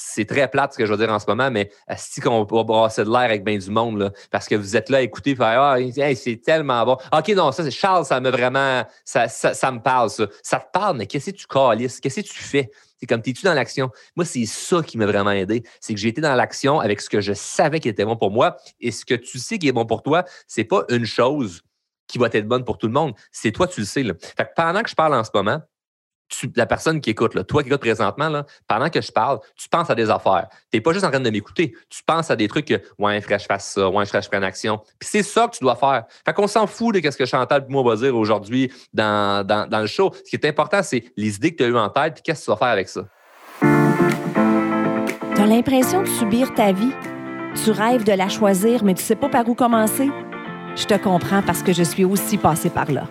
c'est très plate ce que je veux dire en ce moment, mais si qu'on va brasser de l'air avec bien du monde, parce que vous êtes là à écouter, faire Ah, c'est tellement bon. OK, non, ça, c'est Charles, ça me vraiment, ça, ça, me parle, ça. Ça te parle, mais qu'est-ce que tu calisses? Qu'est-ce que tu fais? C'est comme, t'es-tu dans l'action? Moi, c'est ça qui m'a vraiment aidé. C'est que j'ai été dans l'action avec ce que je savais qui était bon pour moi. Et ce que tu sais qui est bon pour toi, c'est pas une chose qui va être bonne pour tout le monde. C'est toi, tu le sais. Fait que pendant que je parle en ce moment, la personne qui écoute, toi qui écoutes présentement, pendant que je parle, tu penses à des affaires. Tu n'es pas juste en train de m'écouter. Tu penses à des trucs que, ouais, frère, je fasse ça, ouais, frère, je prenne action. Puis c'est ça que tu dois faire. Fait qu'on s'en fout de ce que Chantal et moi va dire aujourd'hui dans, dans, dans, le show. Ce qui est important, c'est les idées que tu as eues en tête, puis qu'est-ce que tu vas faire avec ça? Tu as l'impression de subir ta vie. Tu rêves de la choisir, mais tu sais pas par où commencer. Je te comprends parce que je suis aussi passée par là.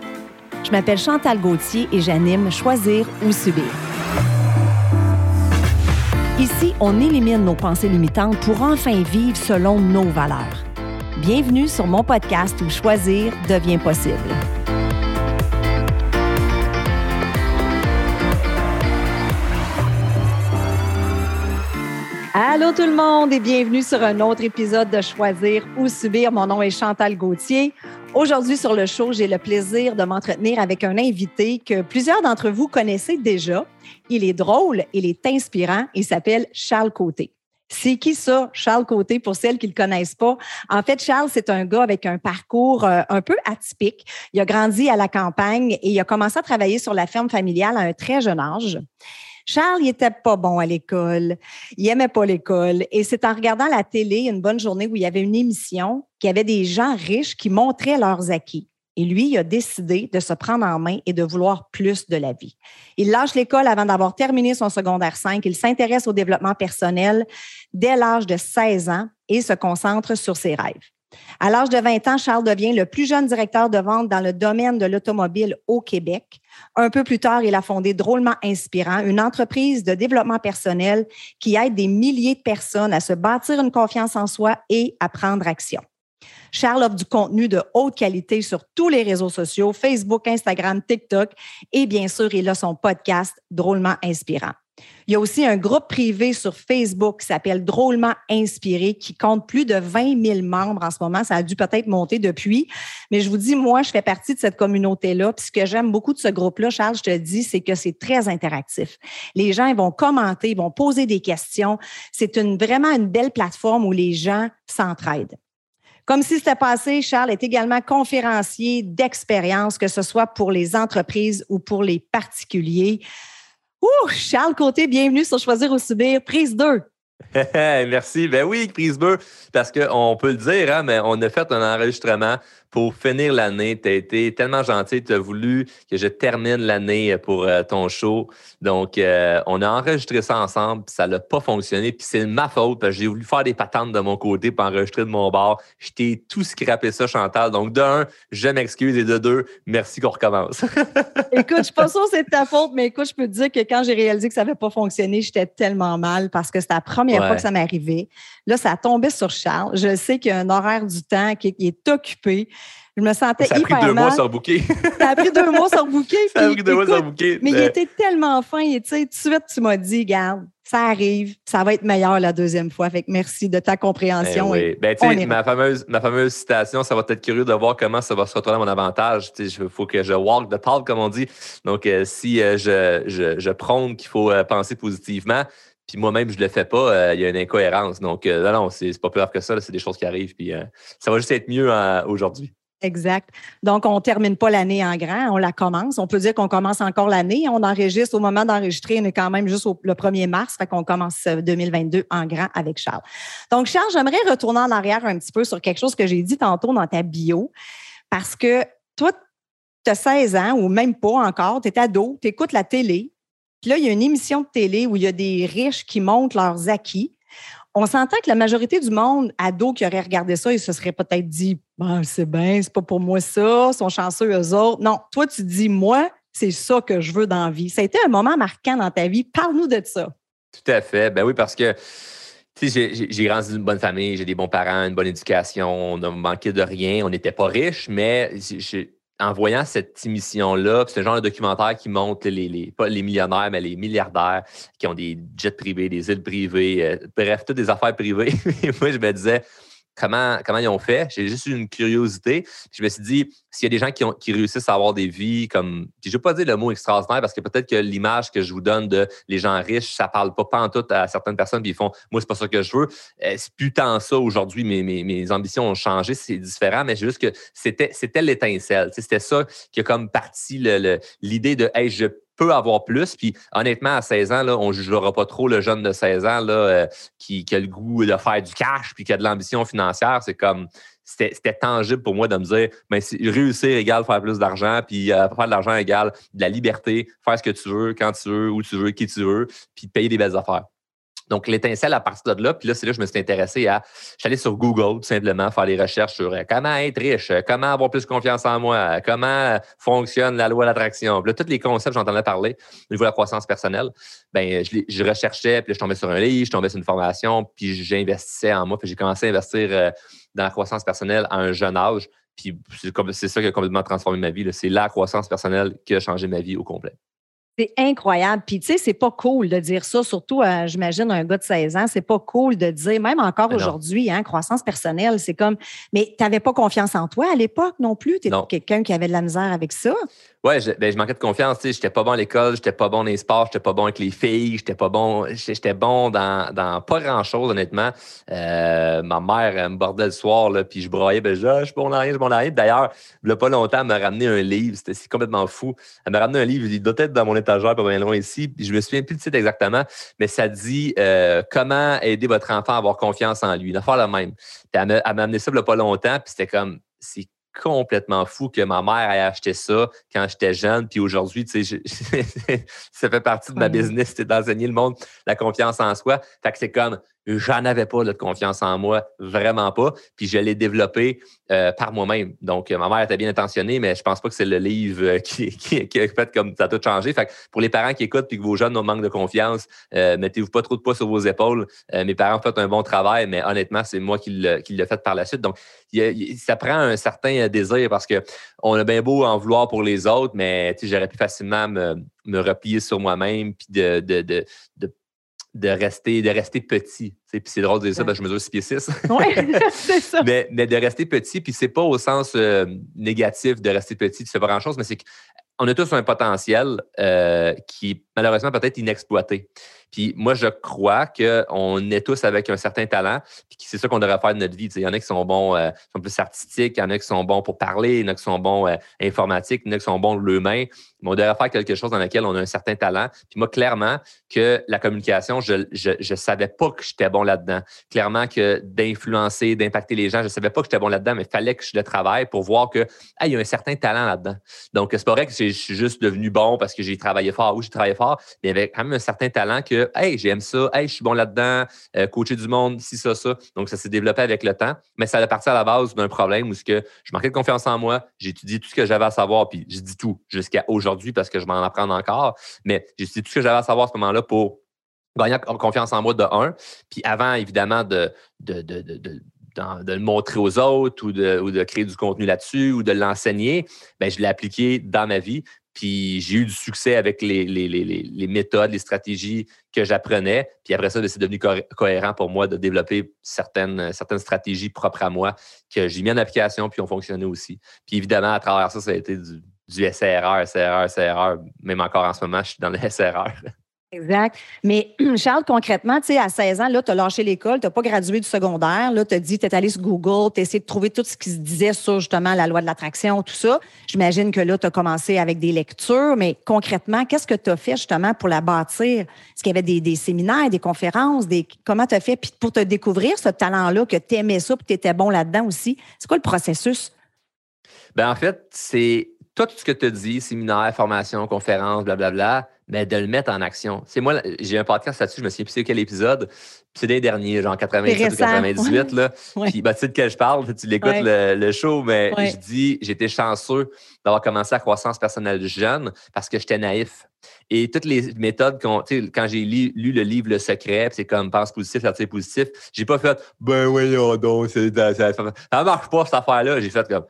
Je m'appelle Chantal Gauthier et j'anime Choisir ou Subir. Ici, on élimine nos pensées limitantes pour enfin vivre selon nos valeurs. Bienvenue sur mon podcast où choisir devient possible. Allô tout le monde et bienvenue sur un autre épisode de Choisir ou Subir. Mon nom est Chantal Gauthier. Aujourd'hui sur le show, j'ai le plaisir de m'entretenir avec un invité que plusieurs d'entre vous connaissez déjà. Il est drôle, il est inspirant, il s'appelle Charles Côté. C'est qui ça, Charles Côté, pour celles qui ne le connaissent pas? En fait, Charles, c'est un gars avec un parcours euh, un peu atypique. Il a grandi à la campagne et il a commencé à travailler sur la ferme familiale à un très jeune âge. Charles, il était pas bon à l'école. Il aimait pas l'école. Et c'est en regardant la télé une bonne journée où il y avait une émission qui avait des gens riches qui montraient leurs acquis. Et lui, il a décidé de se prendre en main et de vouloir plus de la vie. Il lâche l'école avant d'avoir terminé son secondaire 5. Il s'intéresse au développement personnel dès l'âge de 16 ans et se concentre sur ses rêves. À l'âge de 20 ans, Charles devient le plus jeune directeur de vente dans le domaine de l'automobile au Québec. Un peu plus tard, il a fondé Drôlement Inspirant, une entreprise de développement personnel qui aide des milliers de personnes à se bâtir une confiance en soi et à prendre action. Charles offre du contenu de haute qualité sur tous les réseaux sociaux, Facebook, Instagram, TikTok et bien sûr, il a son podcast Drôlement Inspirant. Il y a aussi un groupe privé sur Facebook qui s'appelle Drôlement Inspiré, qui compte plus de 20 000 membres en ce moment. Ça a dû peut-être monter depuis. Mais je vous dis, moi, je fais partie de cette communauté-là. Puis ce que j'aime beaucoup de ce groupe-là, Charles, je te dis, c'est que c'est très interactif. Les gens, vont commenter, vont poser des questions. C'est une, vraiment une belle plateforme où les gens s'entraident. Comme si c'était passé, Charles est également conférencier d'expérience, que ce soit pour les entreprises ou pour les particuliers. Ouh, Charles Côté, bienvenue sur Choisir ou Subir, prise 2. Merci. Ben oui, prise 2, parce qu'on peut le dire, hein, mais on a fait un enregistrement pour finir l'année. Tu as été tellement gentil, tu as voulu que je termine l'année pour euh, ton show. Donc, euh, on a enregistré ça ensemble, puis ça n'a pas fonctionné. Puis c'est ma faute, parce que j'ai voulu faire des patentes de mon côté pour enregistrer de mon bord. Je t'ai tout scrappé ça, Chantal. Donc, d'un, je m'excuse, et de deux, merci qu'on recommence. écoute, je suis pas sûre que c'est de ta faute, mais écoute, je peux te dire que quand j'ai réalisé que ça n'avait pas fonctionné, j'étais tellement mal parce que c'était la première fois que ça m'est arrivé. Là, ça a tombé sur Charles. Je sais qu'il y a un horaire du temps qui est occupé. Je me sentais. Ça a pris deux mois sur bouquet. ça a pris deux mois sur bouquet. ça a pris deux mois sur bouquet. Mais, il était tellement fin. Et tu sais, tout de suite, tu m'as dit, garde, ça arrive, ça va être meilleur la deuxième fois. Fait que merci de ta compréhension. Eh oui. ben, tu sais, ma fameuse, ma fameuse citation, ça va être curieux de voir comment ça va se retourner à mon avantage. Il faut que je walk the talk, comme on dit. Donc, euh, si euh, je, je, je, prône qu'il faut euh, penser positivement, puis moi-même, je ne le fais pas, il y a une incohérence. Donc, non, non, c'est pas plus grave que ça. C'est des choses qui arrivent. Puis ça va juste être mieux aujourd'hui. Exact. Donc, on ne termine pas l'année en grand, on la commence. On peut dire qu'on commence encore l'année. On enregistre au moment d'enregistrer, on est quand même juste le 1er mars, fait qu'on commence 2022 euh, en grand avec Charles. Donc, Charles, j'aimerais retourner en arrière un petit peu sur quelque chose que j'ai dit tantôt dans ta bio, parce que toi, tu as 16 ans ou même pas encore, tu es ado, tu écoutes la télé, puis là, il y a une émission de télé où il y a des riches qui montrent leurs acquis on s'entend que la majorité du monde ado qui aurait regardé ça, il se serait peut-être dit ben, c'est bien, c'est pas pour moi ça, sont chanceux eux autres. Non, toi, tu dis moi, c'est ça que je veux dans la vie. Ça a été un moment marquant dans ta vie. Parle-nous de ça. Tout à fait. Ben oui, parce que j'ai grandi dans une bonne famille, j'ai des bons parents, une bonne éducation, on n'a manqué de rien, on n'était pas riches, mais en voyant cette émission-là, un genre de documentaire qui montre les, les, pas les millionnaires, mais les milliardaires qui ont des jets privés, des îles privées, euh, bref, toutes des affaires privées. moi, je me disais, comment, comment ils ont fait. J'ai juste eu une curiosité. Je me suis dit, s'il y a des gens qui, réussissent à avoir des vies comme. je ne vais pas dire le mot extraordinaire parce que peut-être que l'image que je vous donne de les gens riches, ça ne parle pas, pas en tout à certaines personnes, puis ils font Moi, c'est pas ça que je veux. Euh, c'est plus tant ça aujourd'hui. Mes, mes, ambitions ont changé, c'est différent, mais juste que c'était, c'était l'étincelle. C'était ça qui a comme parti l'idée de Hey, je peut avoir plus. Puis honnêtement, à 16 ans, là, on ne jugera pas trop le jeune de 16 ans là, euh, qui, a le goût de faire du cash puis qui a de l'ambition financière. C'est comme c'était tangible pour moi de me dire ben, réussir égale faire plus d'argent, puis euh, faire de l'argent égale de la liberté, faire ce que tu veux, quand tu veux, où tu veux, qui tu veux, puis payer des belles affaires. Donc, l'étincelle à partir de là, puis là, c'est là que je me suis intéressé à. Allé sur Google, tout simplement, faire des recherches sur euh, comment être riche, euh, comment avoir plus confiance en moi, comment fonctionne la loi l'attraction. Là, tous les concepts j'entendais parler au niveau de la croissance personnelle, ben je, recherchais, puis là, je tombais sur un livre, je tombais sur une formation, puis j'investissais en moi, puis j'ai commencé à investir euh, dans la croissance personnelle à un jeune âge. Puis c'est ça qui a complètement transformé ma vie. C'est la croissance personnelle qui a changé ma vie au complet. C'est incroyable. Puis, tu sais, c'est pas cool de dire ça, surtout, euh, j'imagine, un gars de 16 ans, c'est pas cool de dire, même encore aujourd'hui, hein, croissance personnelle, c'est comme, mais tu n'avais pas confiance en toi à l'époque non plus? Tu étais quelqu'un qui avait de la misère avec ça? Ouais, je, ben, je manquais de confiance. Je n'étais pas bon à l'école, j'étais pas bon dans les sports, j'étais pas bon avec les filles, j'étais pas bon, j'étais bon dans, dans pas grand-chose, honnêtement. Euh, ma mère me bordait le soir, là, puis je broyais, ben, je, ah, je suis bon dans rien, je suis bon dans rien. D'ailleurs, il pas longtemps, elle m'a ramené un livre, c'était complètement fou. Elle m'a ramené un livre, il doit être dans mon étagère, pas bien loin ici, puis je me souviens plus de titre exactement, mais ça dit euh, comment aider votre enfant à avoir confiance en lui. Une affaire la même. elle m'a amené ça il pas longtemps, puis c'était comme, c'est complètement fou que ma mère ait acheté ça quand j'étais jeune. Puis aujourd'hui, tu sais, ça fait partie de ma business, c'est d'enseigner le monde la confiance en soi. Fait que c'est comme, j'en avais pas de confiance en moi, vraiment pas. Puis je l'ai développé euh, par moi-même. Donc, ma mère était bien intentionnée, mais je pense pas que c'est le livre euh, qui, qui, a fait comme ça a tout changé. Fait que pour les parents qui écoutent puis que vos jeunes ont manque de confiance, euh, mettez-vous pas trop de poids sur vos épaules. mes parents ont fait un bon travail, mais honnêtement, c'est moi qui l'ai fait par la suite. Donc, ça prend un certain désir parce que on a bien beau en vouloir pour les autres, mais j'aurais pu facilement me, me replier sur moi-même puis de, de de rester, de rester petit. Puis c'est drôle de dire ça, parce que je mesure 6 pieds 6. Oui, c'est ça. mais, mais, de rester petit, puis c'est pas au sens euh, négatif de rester petit, tu fais pas grand-chose, mais c'est qu'on a tous un potentiel euh, qui est malheureusement peut-être inexploité. Puis moi, je crois qu'on est tous avec un certain talent, puis c'est ça qu'on devrait faire de notre vie. Il y en a qui sont bons, euh, sont plus artistiques, il y en a qui sont bons pour parler, il y en a qui sont bons euh, informatiques, il y en a qui sont bons le main. Mais on devrait faire quelque chose dans lequel on a un certain talent. Puis moi, clairement, que la communication, je ne savais pas que j'étais bon là-dedans. Clairement que d'influencer, d'impacter les gens, je ne savais pas que j'étais bon là-dedans, mais il fallait que je le travaille pour voir que il y a un certain talent là-dedans. Donc, c'est pas vrai que je suis juste devenu bon parce que j'ai travaillé fort ou j'ai travaillé fort, mais il y avait quand même un certain talent que hey, j'aime ça, hey, je suis bon là-dedans, euh, coacher du monde, si, ça, ça. Donc, ça s'est développé avec le temps, mais ça a parti à la base d'un problème où que je manquais de confiance en moi, j'ai étudié tout ce que j'avais à savoir, puis je dis tout jusqu'à aujourd'hui parce que je m'en apprends encore, mais j'ai étudié tout ce que j'avais à savoir à ce moment-là pour gagner confiance en moi de un, puis avant, évidemment, de, de, de, de de le montrer aux autres ou de, ou de créer du contenu là-dessus ou de l'enseigner, ben, je l'ai appliqué dans ma vie. Puis j'ai eu du succès avec les, les, méthodes, les stratégies que j'apprenais. Puis après ça, ben, c'est devenu cohérent pour moi de développer certaines, certaines stratégies propres à moi que j'ai mis en application puis ont fonctionné aussi. Puis évidemment, à travers ça, ça a été du, du SRR, SRR, SRR. Même encore en ce moment, je suis dans le SRR. Exact. Mais Charles, concrètement, tu sais, à 16 ans, là, tu as lâché l'école, tu n'as pas gradué du secondaire, là, tu as dit, tu es allé sur Google, tu as essayé de trouver tout ce qui se disait sur justement la loi de l'attraction, tout ça. J'imagine que là, tu as commencé avec des lectures, mais concrètement, qu'est-ce que tu as fait justement pour la bâtir? Est-ce qu'il y avait des, séminaires, des conférences, des comment tu as fait? Puis pour te découvrir ce talent-là, que tu aimais ça, puis tu étais bon là-dedans aussi? C'est quoi le processus? Ben en fait, c'est tout ce que tu as dit, séminaire, formation, conférence, blablabla mais de le mettre en action. C'est moi, j'ai un podcast là-dessus, je me souviens plus c'est quel épisode. C'est des derniers, genre 97 ou 98. Là. Puis, bah, tu sais de quel je parle, tu l'écoutes le, show, mais je dis, j'étais chanceux d'avoir commencé la croissance personnelle jeune parce que j'étais naïf. Et toutes les méthodes, quand, quand j'ai lu, le livre Le Secret, c'est comme pense positif, faire positif, j'ai pas fait, ben voyons donc, ça, ça, ça, marche pas cette affaire-là. J'ai fait comme,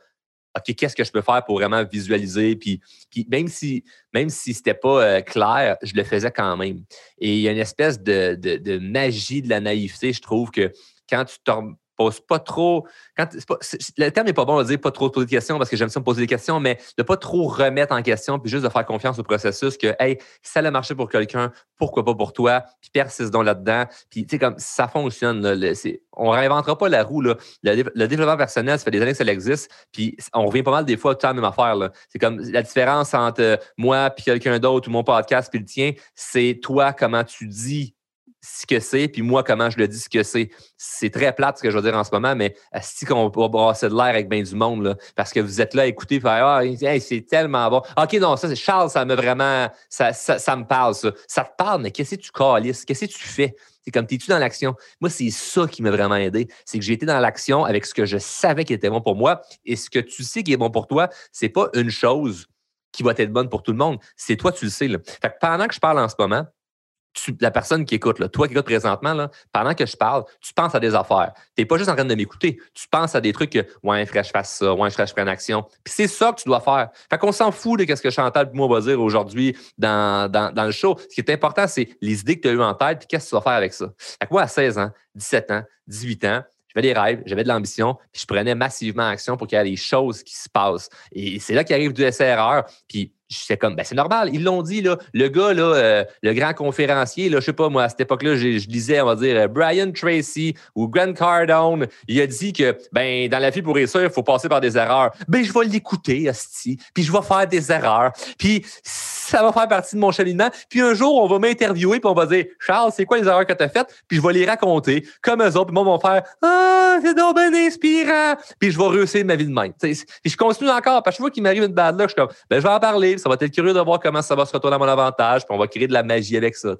OK, qu'est-ce que je peux faire pour vraiment visualiser? Puis, puis même si même si pas euh, clair, je le faisais quand même. Et il y a une espèce de, de, magie de la naïveté, je trouve que quand tu pose pas trop. Le terme n'est pas bon de dire pas trop poser de questions parce que j'aime ça me poser des questions, mais de pas trop remettre en question puis juste de faire confiance au processus que, hey, ça a marché pour quelqu'un, pourquoi pas pour toi? Puis persiste donc là-dedans. Puis, tu sais, comme ça fonctionne. Là, on réinventera pas la roue. Là. Le, développement personnel, ça fait des années que ça existe. Puis, on revient pas mal des fois tout à la même affaire. C'est comme la différence entre moi puis quelqu'un d'autre ou mon podcast puis le tien, c'est toi, comment tu dis ce que c'est, puis moi, comment je le dis ce que c'est. C'est très plate ce que je veux dire en ce moment, mais si qu'on va brasser de l'air avec bien du monde, là, parce que vous êtes là à écouter, Ah, c'est tellement bon. OK, non, ça, c'est Charles, ça me vraiment. Ça, ça, me parle, ça. Ça te parle, mais qu'est-ce que tu calisses? Qu'est-ce que tu fais? C'est comme, t'es-tu dans l'action? Moi, c'est ça qui m'a vraiment aidé. C'est que j'ai été dans l'action avec ce que je savais qui était bon pour moi. Et ce que tu sais qui est bon pour toi, c'est pas une chose qui va être bonne pour tout le monde. C'est toi, tu le sais. Fait que pendant que je parle en ce moment, la personne qui écoute, toi qui écoutes présentement, là, pendant que je parle, tu penses à des affaires. Tu n'es pas juste en train de m'écouter. Tu penses à des trucs que, ouais, il faudrait que je fasse ça, ouais, il faudrait que je prenne action. Puis c'est ça que tu dois faire. Fait qu'on s'en fout de ce que Chantal et moi va dire aujourd'hui dans, dans, le show. Ce qui est important, c'est les idées que tu as eues en tête, puis qu'est-ce que tu vas faire avec ça. Fait que moi, à 16 ans, 17 ans, 18 ans, j'avais des rêves, j'avais de l'ambition, puis je prenais massivement action pour qu'il y ait des choses qui se passent. Et c'est là qu'arrive du SRR. Puis c'est comme, ben c'est normal, ils l'ont dit, là. Le gars, là, euh, le grand conférencier, là, je sais pas, moi, à cette époque-là, je, disais, on va dire, euh, Brian Tracy ou Grant Cardone, il a dit que, ben, dans la vie, pour réussir, il faut passer par des erreurs. Ben, je vais l'écouter, Asti, puis je vais faire des erreurs. Puis ça va faire partie de mon cheminement. Puis un jour, on va m'interviewer, puis on va dire, Charles, c'est quoi les erreurs que tu as faites? Puis je vais les raconter, comme eux autres, puis moi, ils vont faire, ah, c'est donc bien inspirant. Puis je vais réussir ma vie de même. Puis je continue encore, parce que je vois qu'il m'arrive une bad luck, je suis comme, ben, je vais en parler, ça va être curieux de voir comment ça va se retourner à mon avantage, puis on va créer de la magie avec ça.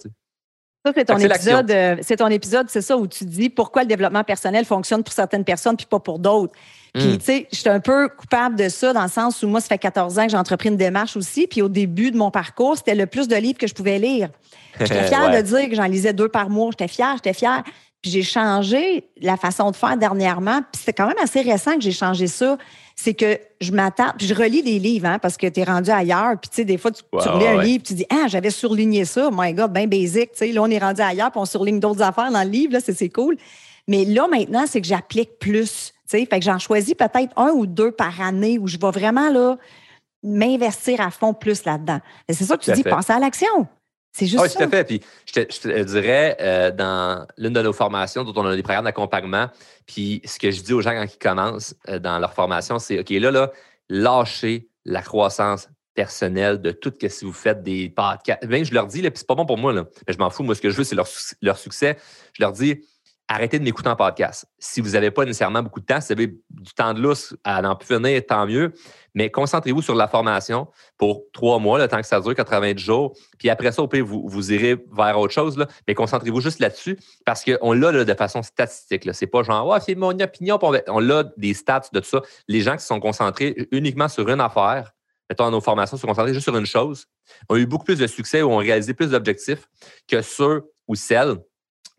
Ça, c'est ton, épisode, euh, c'est ton épisode, c'est ça, où tu dis pourquoi le développement personnel fonctionne pour certaines personnes puis pas pour d'autres. Puis, hmm. tu sais, je suis un peu coupable de ça dans le sens où moi, ça fait 14 ans que j'ai entrepris une démarche aussi. Puis, au début de mon parcours, c'était le plus de livres que je pouvais lire. J'étais fière de dire que j'en lisais deux par mois. J'étais fière, j'étais fière. Puis, j'ai changé la façon de faire dernièrement. Puis, c'est quand même assez récent que j'ai changé ça c'est que je m'attends, puis je relis des livres, hein, parce que tu es rendu ailleurs, puis tu sais, des fois, tu, relis un livre, tu dis, ah, j'avais surligné ça, my God, bien basic, tu sais, là, on est rendu ailleurs, puis on surligne d'autres affaires dans le livre, là, c'est cool. Mais là, maintenant, c'est que j'applique plus, tu sais, fait que j'en choisis peut-être un ou deux par année où je vais vraiment, là, m'investir à fond plus là-dedans. C'est ça que tu dis, penser à l'action. C'est juste oui, tout à fait. Puis je te, dirais, euh, dans l'une de nos formations, dont on a des programmes d'accompagnement, puis ce que je dis aux gens quand ils commencent euh, dans leur formation, c'est OK, là, là, lâchez la croissance personnelle de tout ce que si vous faites des podcasts. Bien, je leur dis, là, puis c'est pas bon pour moi, là, mais je m'en fous. Moi, ce que je veux, c'est leur, leur succès. Je leur dis, arrêtez de m'écouter en podcast. Si vous n'avez pas nécessairement beaucoup de temps, si vous avez du temps de lousse à n'en plus venir, tant mieux. Mais concentrez-vous sur la formation pour trois mois, le temps que ça dure, 80 jours. Puis après ça, au vous, vous irez vers autre chose. Mais concentrez-vous juste là-dessus parce qu'on l'a de façon statistique. C'est pas genre, ouais, c'est mon opinion. On l'a des stats de tout ça. Les gens qui sont concentrés uniquement sur une affaire, mettons, nos formations se concentrées juste sur une chose, ont eu beaucoup plus de succès ou ont réalisé plus d'objectifs que ceux ou celles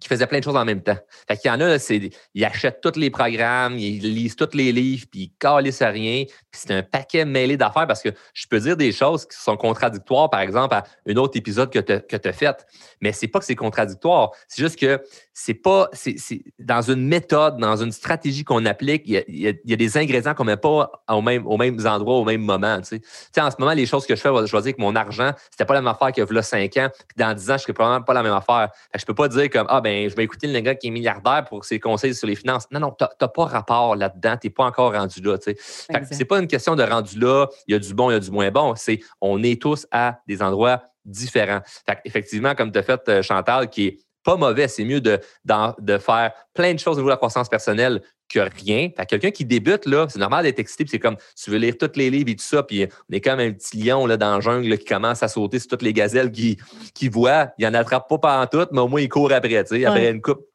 qui faisaient plein de choses en même temps. Fait qu'il y en a, c'est, ils achètent tous les programmes, ils lisent tous les livres, puis ils calissent à rien. Puis c'est un paquet mêlé d'affaires parce que je peux dire des choses qui sont contradictoires, par exemple, à un autre épisode que tu as fait. Mais c'est pas que c'est contradictoire. C'est juste que c'est pas. C'est, dans une méthode, dans une stratégie qu'on applique, il y, a, des ingrédients qu'on met pas au même, aux mêmes endroits, au même moment. Tu sais. en ce moment, les choses que je fais, je vais dire que mon argent, c'était pas la même affaire qu'il y a 5 ans. Puis dans 10 ans, je serais probablement pas la même affaire. Fait je peux pas dire comme Ah, ben, je vais écouter le gars qui est milliardaire pour ses conseils sur les finances. Non, non, tu n'as pas rapport là-dedans. Tu n'es pas encore rendu là. Ce n'est pas une question de rendu là, il y a du bon, il y a du moins bon. C'est on est tous à des endroits différents. Effectivement, comme tu as fait, euh, Chantal, qui est pas mauvais. C'est mieux de, de, faire plein de choses au niveau de la croissance personnelle que rien. Fait quelqu'un qui débute, là, c'est normal d'être excité, c'est comme tu veux lire tous les livres et tout ça, puis on est comme un petit lion là, dans la jungle qui commence à sauter sur toutes les gazelles qui, qui voit. Il n'en attrape pas en tout, mais au moins il court après, tu sais, après une coupe.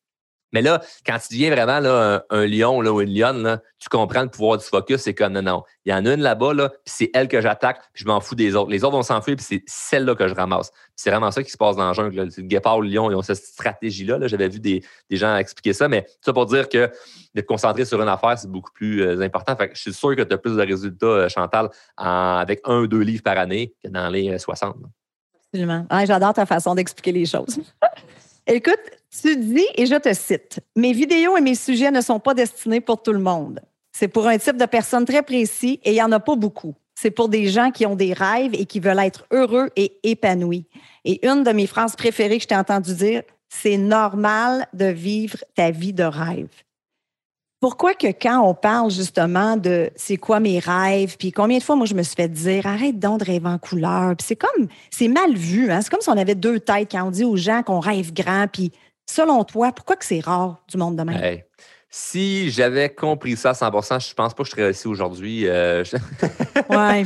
Mais là, quand tu deviens vraiment là, un, lion là, ou une lionne, tu comprends le pouvoir du focus. C'est comme non, non. Il y en a une là-bas, là, puis c'est elle que j'attaque, puis je m'en fous des autres. Les autres vont s'enfuir, puis c'est celle-là que je ramasse. C'est vraiment ça qui se passe dans le jungle. Le guépard le lion, ils ont cette stratégie-là. -là, J'avais vu des, gens expliquer ça, mais ça pour dire que d'être concentré sur une affaire, c'est beaucoup plus euh, important. Je suis sûr que tu as plus de résultats, euh, Chantal, avec un ou deux livres par année que dans les 60. Euh, Absolument. J'adore ta façon d'expliquer les choses. Écoute, tu dis, et je te cite, Mes vidéos et mes sujets ne sont pas destinés pour tout le monde. C'est pour un type de personne très précis et il n'y en a pas beaucoup. C'est pour des gens qui ont des rêves et qui veulent être heureux et épanouis. Et une de mes phrases préférées que je t'ai entendu dire, c'est normal de vivre ta vie de rêve. Pourquoi que quand on parle justement de c'est quoi mes rêves, puis combien de fois moi je me suis fait dire arrête donc de rêver en couleur, puis c'est comme c'est mal vu, hein? c'est comme si on avait deux têtes quand on dit aux gens qu'on rêve grand, puis selon toi, pourquoi que c'est rare du monde de même? Si j'avais compris ça à 100 je pense pas que je serais ici aujourd'hui. Euh, ouais.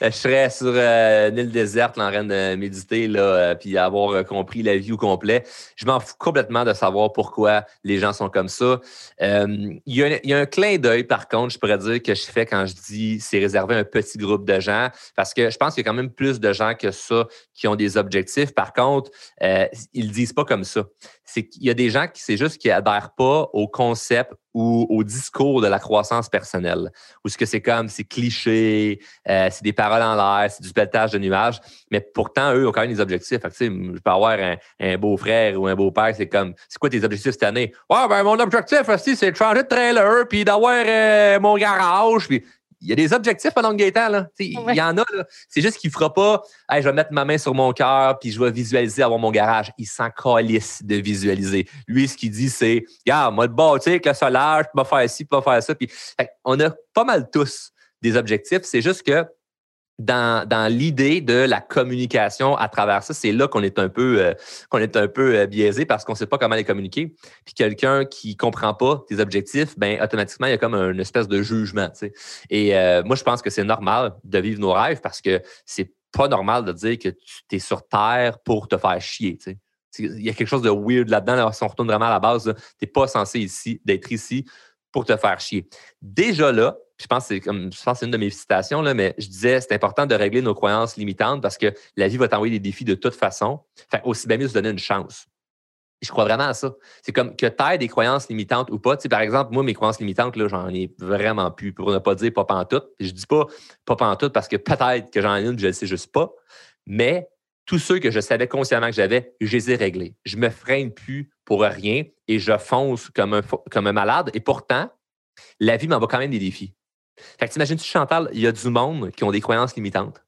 je serais sur euh, une île déserte en train de méditer, là, euh, puis avoir euh, compris la vie au complet. Je m'en fous complètement de savoir pourquoi les gens sont comme ça. Il y, y, a un clin d'œil, par contre, je pourrais dire que je fais quand je dis c'est réservé à un petit groupe de gens, parce que je pense qu'il y a quand même plus de gens que ça qui ont des objectifs. Par contre, ils le disent pas comme ça. C'est qu'il y a des gens qui, c'est juste qui adhèrent pas au concept ou au discours de la croissance personnelle, ou ce que c'est comme, c'est cliché, euh, c'est des paroles en l'air, c'est du pelletage de nuages, mais pourtant, eux ont quand même des objectifs. Fait que, je peux avoir un, beau-frère ou un beau-père, c'est comme, c'est quoi tes objectifs cette année? Ouais, ben mon objectif aussi, c'est de changer de trailer, puis d'avoir euh, mon garage, puis il y a des objectifs à longue Là. Il y en a. C'est juste qu'il ne fera pas je vais mettre ma main sur mon cœur puis je vais visualiser avoir mon garage. Il s'en calisse de visualiser. Lui, ce qu'il dit, c'est Regarde, moi, le bâtir avec le solaire, je peux faire ci, je peux faire ça. Puis, on a pas mal tous des objectifs. C'est juste que dans, l'idée de la communication à travers ça, c'est là qu'on est un peu euh, qu'on est un peu euh, biaisé parce qu'on ne sait pas comment les communiquer. Puis quelqu'un qui comprend pas tes objectifs, ben automatiquement il y a comme une espèce de jugement. Et euh, moi je pense que c'est normal de vivre nos rêves parce que c'est pas normal de dire que tu es sur terre pour te faire chier. Il y a quelque chose de weird là-dedans. si on retourne vraiment à la base, tu n'es pas censé ici d'être ici pour te faire chier. Déjà là, je pense que c'est une de mes citations, là, mais je disais c'est important de régler nos croyances limitantes parce que la vie va t'envoyer des défis de toute façon. Fait aussi bien mieux se donner une chance. je crois vraiment à ça. C'est comme que tu des croyances limitantes ou pas. Tu par exemple, moi, mes croyances limitantes, j'en ai vraiment plus, pour ne pas dire pas pantoute. Je dis pas pas pantoute parce que peut-être que j'en ai une, je ne sais juste pas. Mais tous ceux que je savais consciemment que j'avais, je les ai réglés. Je me freine plus pour rien et je fonce comme un, comme un malade. Et pourtant, la vie m'envoie quand même des défis. Fait que t'imagines-tu, Chantal, il y a du monde qui ont des croyances limitantes,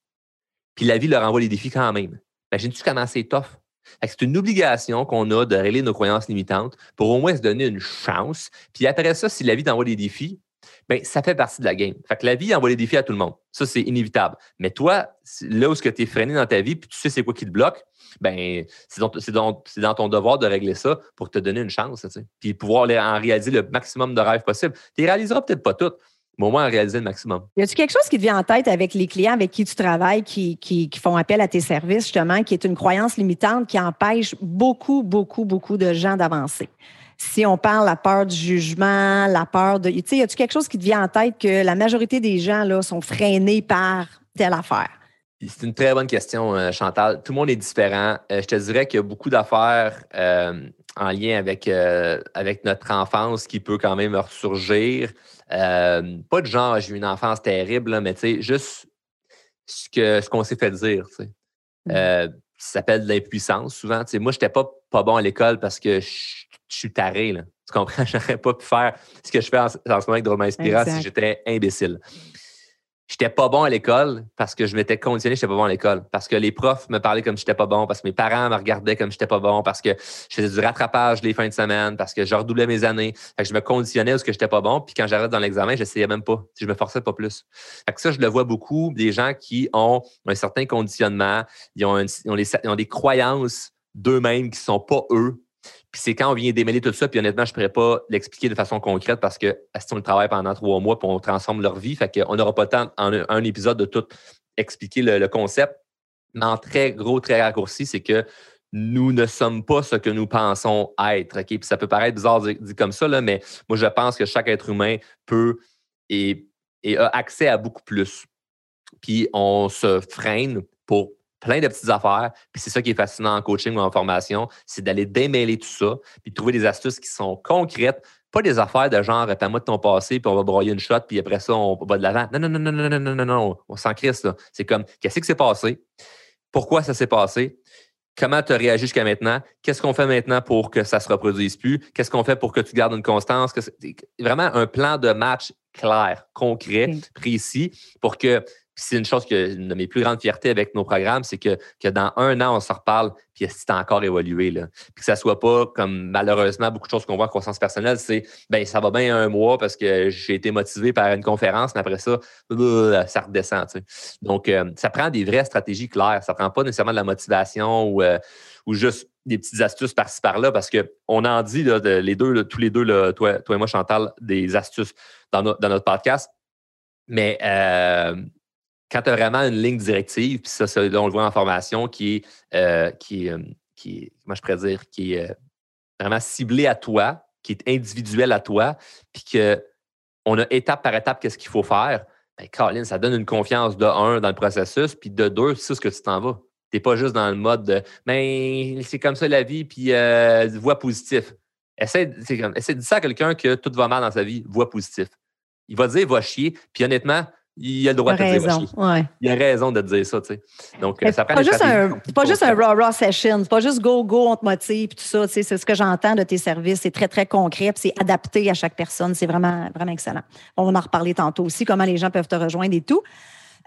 puis la vie leur envoie des défis quand même. Imagines-tu comment c'est tough? C'est une obligation qu'on a de régler nos croyances limitantes pour au moins se donner une chance. Puis après ça, si la vie t'envoie des défis, ben, ça fait partie de la game. Fait que la vie envoie des défis à tout le monde. Ça, c'est inévitable. Mais toi, là où tu es freiné dans ta vie, puis tu sais c'est quoi qui te bloque, ben, c'est dans, dans, ton devoir de régler ça pour te donner une chance. Puis pouvoir en réaliser le maximum de rêves possible. Tu ne réaliseras peut-être pas toutes, mais au moins réaliser le maximum. Y a-t-il quelque chose qui te vient en tête avec les clients avec qui tu travailles, qui, qui, font appel à tes services, justement, qui est une croyance limitante qui empêche beaucoup, beaucoup, beaucoup de gens d'avancer? Si on parle la peur du jugement, la peur de. Tu sais, y a-t-il quelque chose qui te vient en tête que la majorité des gens là, sont freinés par telle affaire? C'est une très bonne question, euh, Chantal. Tout le monde est différent. Euh, je te dirais qu'il y a beaucoup d'affaires euh, en lien avec, avec notre enfance qui peut quand même ressurgir. Euh, pas de genre, j'ai eu une enfance terrible, mais tu sais, juste ce qu'on ce qu'on s'est fait dire. Tu sais. Mmh. Euh, ça s'appelle de l'impuissance souvent. Tu sais, moi, je n'étais pas, pas bon à l'école parce que je, suis taré. Là. Tu comprends? J'aurais pas pu faire ce que je fais en, ce moment avec Drôlement Inspirant si j'étais imbécile j'étais pas bon à l'école parce que je m'étais conditionné, j'étais pas bon à l'école. Parce que les profs me parlaient comme j'étais pas bon, parce que mes parents me regardaient comme j'étais pas bon, parce que je faisais du rattrapage les fins de semaine, parce que je redoublais mes années. Que je me conditionnais ce que j'étais pas bon, puis quand j'arrête dans l'examen, j'essayais même pas. Je me forçais pas plus. Fait que ça, je le vois beaucoup, des gens qui ont un certain conditionnement, ils ont, ils ont des croyances d'eux-mêmes qui sont pas eux, puis c'est quand on vient démêler tout ça, puis honnêtement, je ne pourrais pas l'expliquer de façon concrète parce que si on le travaille pendant trois mois, puis on transforme leur vie, fait qu'on n'aura pas le temps en un, épisode de tout expliquer le, concept. Mais en très gros, très raccourci, c'est que nous ne sommes pas ce que nous pensons être. Puis ça peut paraître bizarre dit, comme ça, là, mais moi, je pense que chaque être humain peut et a accès à beaucoup plus. Puis on se freine pour plein de petites affaires. Puis c'est ça qui est fascinant en coaching ou en formation, c'est d'aller démêler tout ça, puis de trouver des astuces qui sont concrètes, pas des affaires de genre, réponds-moi de ton passé, puis on va broyer une shot, puis après ça, on va de l'avant. Non, non, non, non, non, non, non, non, non, on s'en crisse, là. C'est comme, qu'est-ce qui s'est passé? Pourquoi ça s'est passé? Comment tu as réagi jusqu'à maintenant? Qu'est-ce qu'on fait maintenant pour que ça ne se reproduise plus? Qu'est-ce qu'on fait pour que tu gardes une constance? Vraiment un plan de match clair, concret, précis, pour que c'est une chose que une de mes plus grandes fiertés avec nos programmes, c'est que, que dans un an, on se reparle, puis c'est encore évolué. Là. Puis que ça soit pas comme malheureusement beaucoup de choses qu'on voit en croissance personnelle, c'est ben ça va bien un mois parce que j'ai été motivé par une conférence, mais après ça, ça redescend. Donc, euh, ça prend des vraies stratégies claires. Ça prend pas nécessairement de la motivation ou, euh, ou juste des petites astuces par-ci par-là parce qu'on en dit les deux, tous les deux, toi, toi et moi, Chantal, des astuces dans, dans notre podcast. Mais euh, quand tu as vraiment une ligne directive, puis ça, on le voit en formation, qui est, euh, qui, euh, qui comment je pourrais dire, qui est euh, vraiment ciblée à toi, qui est individuelle à toi, puis qu'on a étape par étape qu'est-ce qu'il faut faire, bien, Caroline, ça donne une confiance de un dans le processus, puis de deux, c'est ce que tu t'en vas. Tu n'es pas juste dans le mode de mais ben, c'est comme ça la vie, puis voix positif. Essaie, essaie de dire ça à quelqu'un que tout va mal dans sa vie, voix positif. Il va dire va chier, puis honnêtement, il a le droit de te dire ouais. Il a raison de te dire ça, tu sais. Donc, euh, ça prend pas juste un, pas juste un raw, raw session. C'est pas juste go, go, on te motive, tout ça. Tu sais, c'est ce que j'entends de tes services. C'est très, très concret, puis c'est adapté à chaque personne. C'est vraiment, vraiment excellent. On va en reparler tantôt aussi, comment les gens peuvent te rejoindre et tout.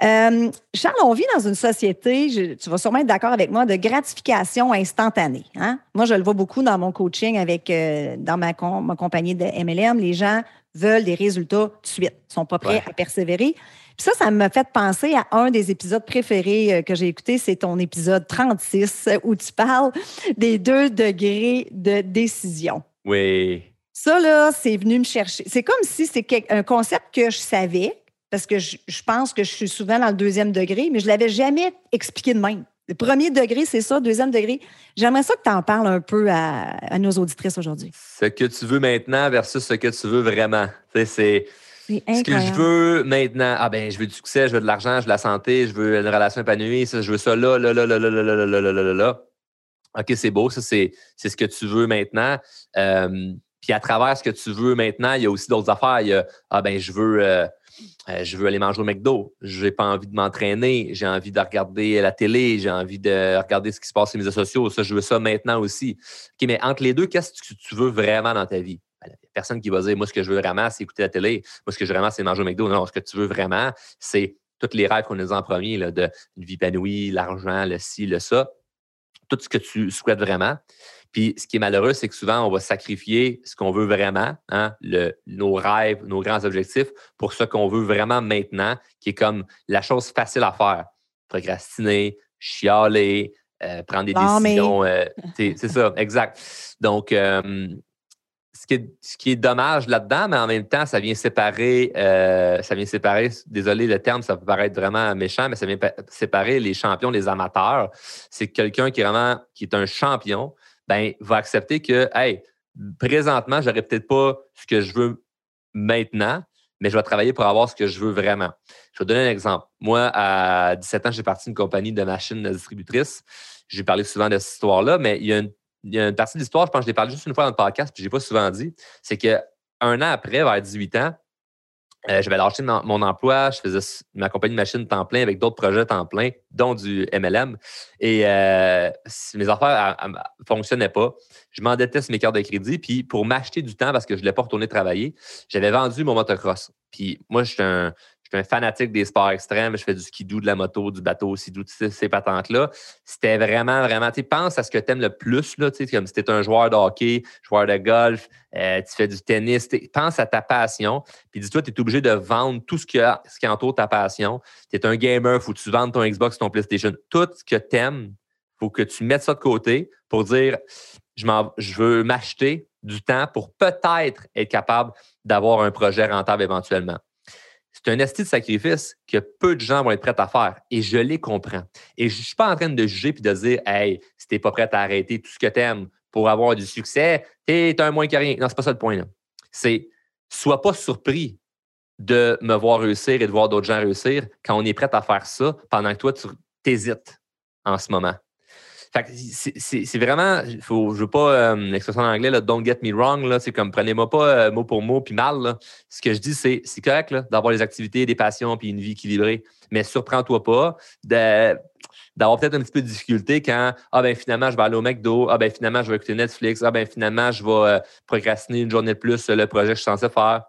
Euh, Charles, on vit dans une société, tu vas sûrement être d'accord avec moi, de gratification instantanée. Hein? Moi, je le vois beaucoup dans mon coaching avec euh, dans ma, ma compagnie de MLM. Les gens veulent des résultats tout de suite, ne sont pas prêts à persévérer. Puis ça, ça m'a fait penser à un des épisodes préférés euh, que j'ai écouté, c'est ton épisode 36 où tu parles des deux degrés de décision. Oui. Ça, là, c'est venu me chercher. C'est comme si c'était un concept que je savais, parce que je, pense que je suis souvent dans le deuxième degré, mais je ne l'avais jamais expliqué de même. Premier degré, c'est ça. Deuxième degré, j'aimerais ça que tu en parles un peu à, nos auditrices aujourd'hui. Ce que tu veux maintenant versus ce que tu veux vraiment. C'est ce que je veux maintenant. Ah ben, je veux du succès, je veux de l'argent, je veux de la santé, je veux une relation épanouie, ça, je veux ça là, là, là, là, là, là, là, là, là, là, là. OK, c'est beau, ça, c'est ce que tu veux maintenant. puis à travers ce que tu veux maintenant, il y a aussi d'autres affaires. Il y a, ah ben, je veux euh, je veux aller manger au McDo, je n'ai pas envie de m'entraîner, j'ai envie de regarder la télé, j'ai envie de regarder ce qui se passe sur les réseaux sociaux, ça, je veux ça maintenant aussi. OK, mais entre les deux, qu'est-ce que tu veux vraiment dans ta vie? Ben, personne qui va dire, moi, ce que je veux vraiment, c'est écouter la télé. Moi, ce que je veux vraiment, c'est manger au McDo. Non, ce que tu veux vraiment, c'est tous les rêves qu'on a en premier, de une vie épanouie, l'argent, le ci, le ça. Tout ce que tu souhaites vraiment. Puis ce qui est malheureux, c'est que souvent, on va sacrifier ce qu'on veut vraiment, hein, le, nos rêves, nos grands objectifs, pour ce qu'on veut vraiment maintenant, qui est comme la chose facile à faire. Procrastiner, chialer, euh, prendre des décisions. Euh, c'est ça, exact. Donc, euh, ce, qui est, ce qui est dommage là-dedans, mais en même temps, ça vient séparer, ça vient séparer, désolé le terme, ça peut paraître vraiment méchant, mais ça vient séparer les champions les amateurs. C'est quelqu'un qui est vraiment, qui est un champion, ben, va accepter que, hey, présentement, je n'aurai peut-être pas ce que je veux maintenant, mais je vais travailler pour avoir ce que je veux vraiment. Je vais te donner un exemple. Moi, à 17 ans, j'ai parti d'une compagnie de machines distributrices. J'ai parlé souvent de cette histoire-là, mais il y, a une, partie de l'histoire, je pense que je l'ai parlé juste une fois dans le podcast, puis je n'ai pas souvent dit. C'est qu'un an après, vers 18 ans, euh, j'avais lâché mon, emploi, je faisais ma compagnie de machine temps plein avec d'autres projets temps plein, dont du MLM. Et euh, mes affaires ne fonctionnaient pas. Je m'endettais sur mes cartes de crédit. Puis pour m'acheter du temps, parce que je ne voulais pas retourner travailler, j'avais vendu mon motocross. Puis moi, je suis un, je suis un fanatique des sports extrêmes. Je fais du skidoo, de la moto, du bateau, skidoo, ces, ces patentes-là. C'était vraiment, vraiment, tu pense à ce que tu aimes le plus, là, comme si tu un joueur de hockey, joueur de golf, euh, tu fais du tennis. Pense à ta passion. Puis dis-toi, tu es obligé de vendre tout ce qui, entoure ta passion. Tu es un gamer, faut que tu vendes ton Xbox, ton PlayStation. Tout ce que tu aimes, il faut que tu mettes ça de côté pour dire je veux m'acheter du temps pour peut-être être capable d'avoir un projet rentable éventuellement c'est un esti de sacrifice que peu de gens vont être prêts à faire. Et je les comprends. Et je ne suis pas en train de juger puis de dire, hey, si tu n'es pas prêt à arrêter tout ce que tu aimes pour avoir du succès, tu es un moins que rien. Non, c'est pas ça le point. C'est, sois pas surpris de me voir réussir et de voir d'autres gens réussir quand on est prêt à faire ça pendant que toi, tu hésites en ce moment. C'est vraiment, faut, je veux pas euh, l'expression en anglais, don't get me wrong, c'est comme prenez-moi pas euh, mot pour mot puis mal. Ce que je dis, c'est c'est correct d'avoir des activités, des passions puis une vie équilibrée, mais surprends-toi pas d'avoir peut-être un petit peu de difficulté quand ah ben finalement je vais aller au McDo, ah ben finalement je vais écouter Netflix, ah ben finalement je vais euh, procrastiner une journée de plus le projet que je suis censé faire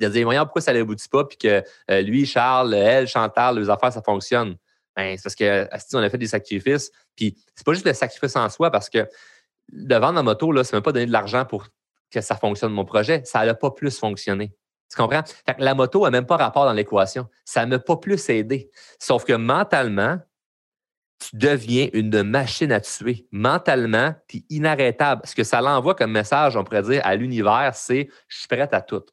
de dire, voyons, pourquoi ça n'aboutit pas, puis que lui, Charles, elle, Chantal, les affaires, ça fonctionne. Ben, c'est parce que on a fait des sacrifices. Puis c'est pas juste le sacrifice en soi, parce que de vendre la moto, là, c'est même pas donner de l'argent pour que ça fonctionne mon projet. Ça n'a pas plus fonctionné. Tu comprends? la moto n'a même pas rapport dans l'équation. Ça ne m'a pas plus aidé. Sauf que mentalement, tu deviens une machine à tuer. Mentalement, tu es inarrêtable. Ce que ça l'envoie comme message, on pourrait dire, à l'univers, c'est je suis prête à tout.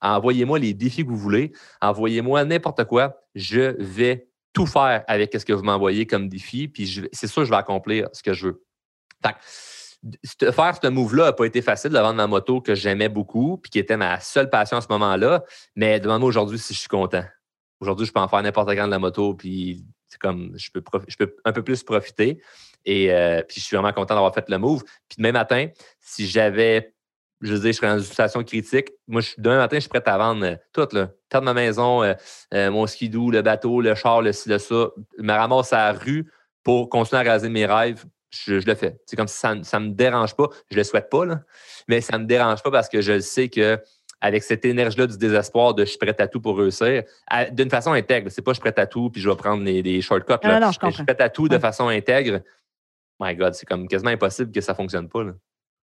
Envoyez-moi les défis que vous voulez. Envoyez-moi n'importe quoi. Je vais tout faire avec ce que vous m'envoyez comme défi, puis c'est sûr que je vais accomplir ce que je veux. faire ce move-là n'a pas été facile de vendre ma moto que j'aimais beaucoup, puis qui était ma seule passion à ce moment-là. Mais demande-moi aujourd'hui si je suis content. Aujourd'hui, je peux en faire n'importe quand de la moto, puis c'est comme je peux, je peux un peu plus profiter. Et euh, puis je suis vraiment content d'avoir fait le move. Puis demain matin, si j'avais je veux dire, je serais dans une situation critique. Moi, je, demain matin, je suis prêt à vendre euh, tout, là. Perdre ma maison, euh, euh, mon skidoo, le bateau, le char, le ci, le ça. Me ramasse à la rue pour continuer à raser mes rêves. Je, le fais. C'est comme si ça ne me dérange pas. Je le souhaite pas, là, mais ça ne me dérange pas parce que je sais que avec cette énergie-là du désespoir de je suis prêt à tout pour réussir, d'une façon intègre. C'est pas je suis prêt à tout puis je vais prendre des shortcuts. Là. Non, non, je, je, suis prêt à tout de façon intègre. My God, c'est comme quasiment impossible que ça fonctionne pas. Là.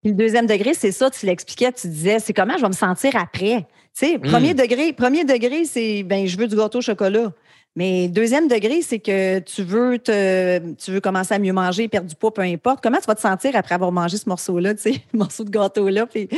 Puis le deuxième degré, c'est ça, tu l'expliquais, tu disais, c'est comment je vais me sentir après? Tu sais, premier hmm. degré, premier degré, c'est ben je veux du gâteau au chocolat. Mais deuxième degré, c'est que tu veux te, tu veux commencer à mieux manger, perdre du poids, peu importe. Comment tu vas te sentir après avoir mangé ce morceau-là, tu sais, morceau de gâteau-là? Puis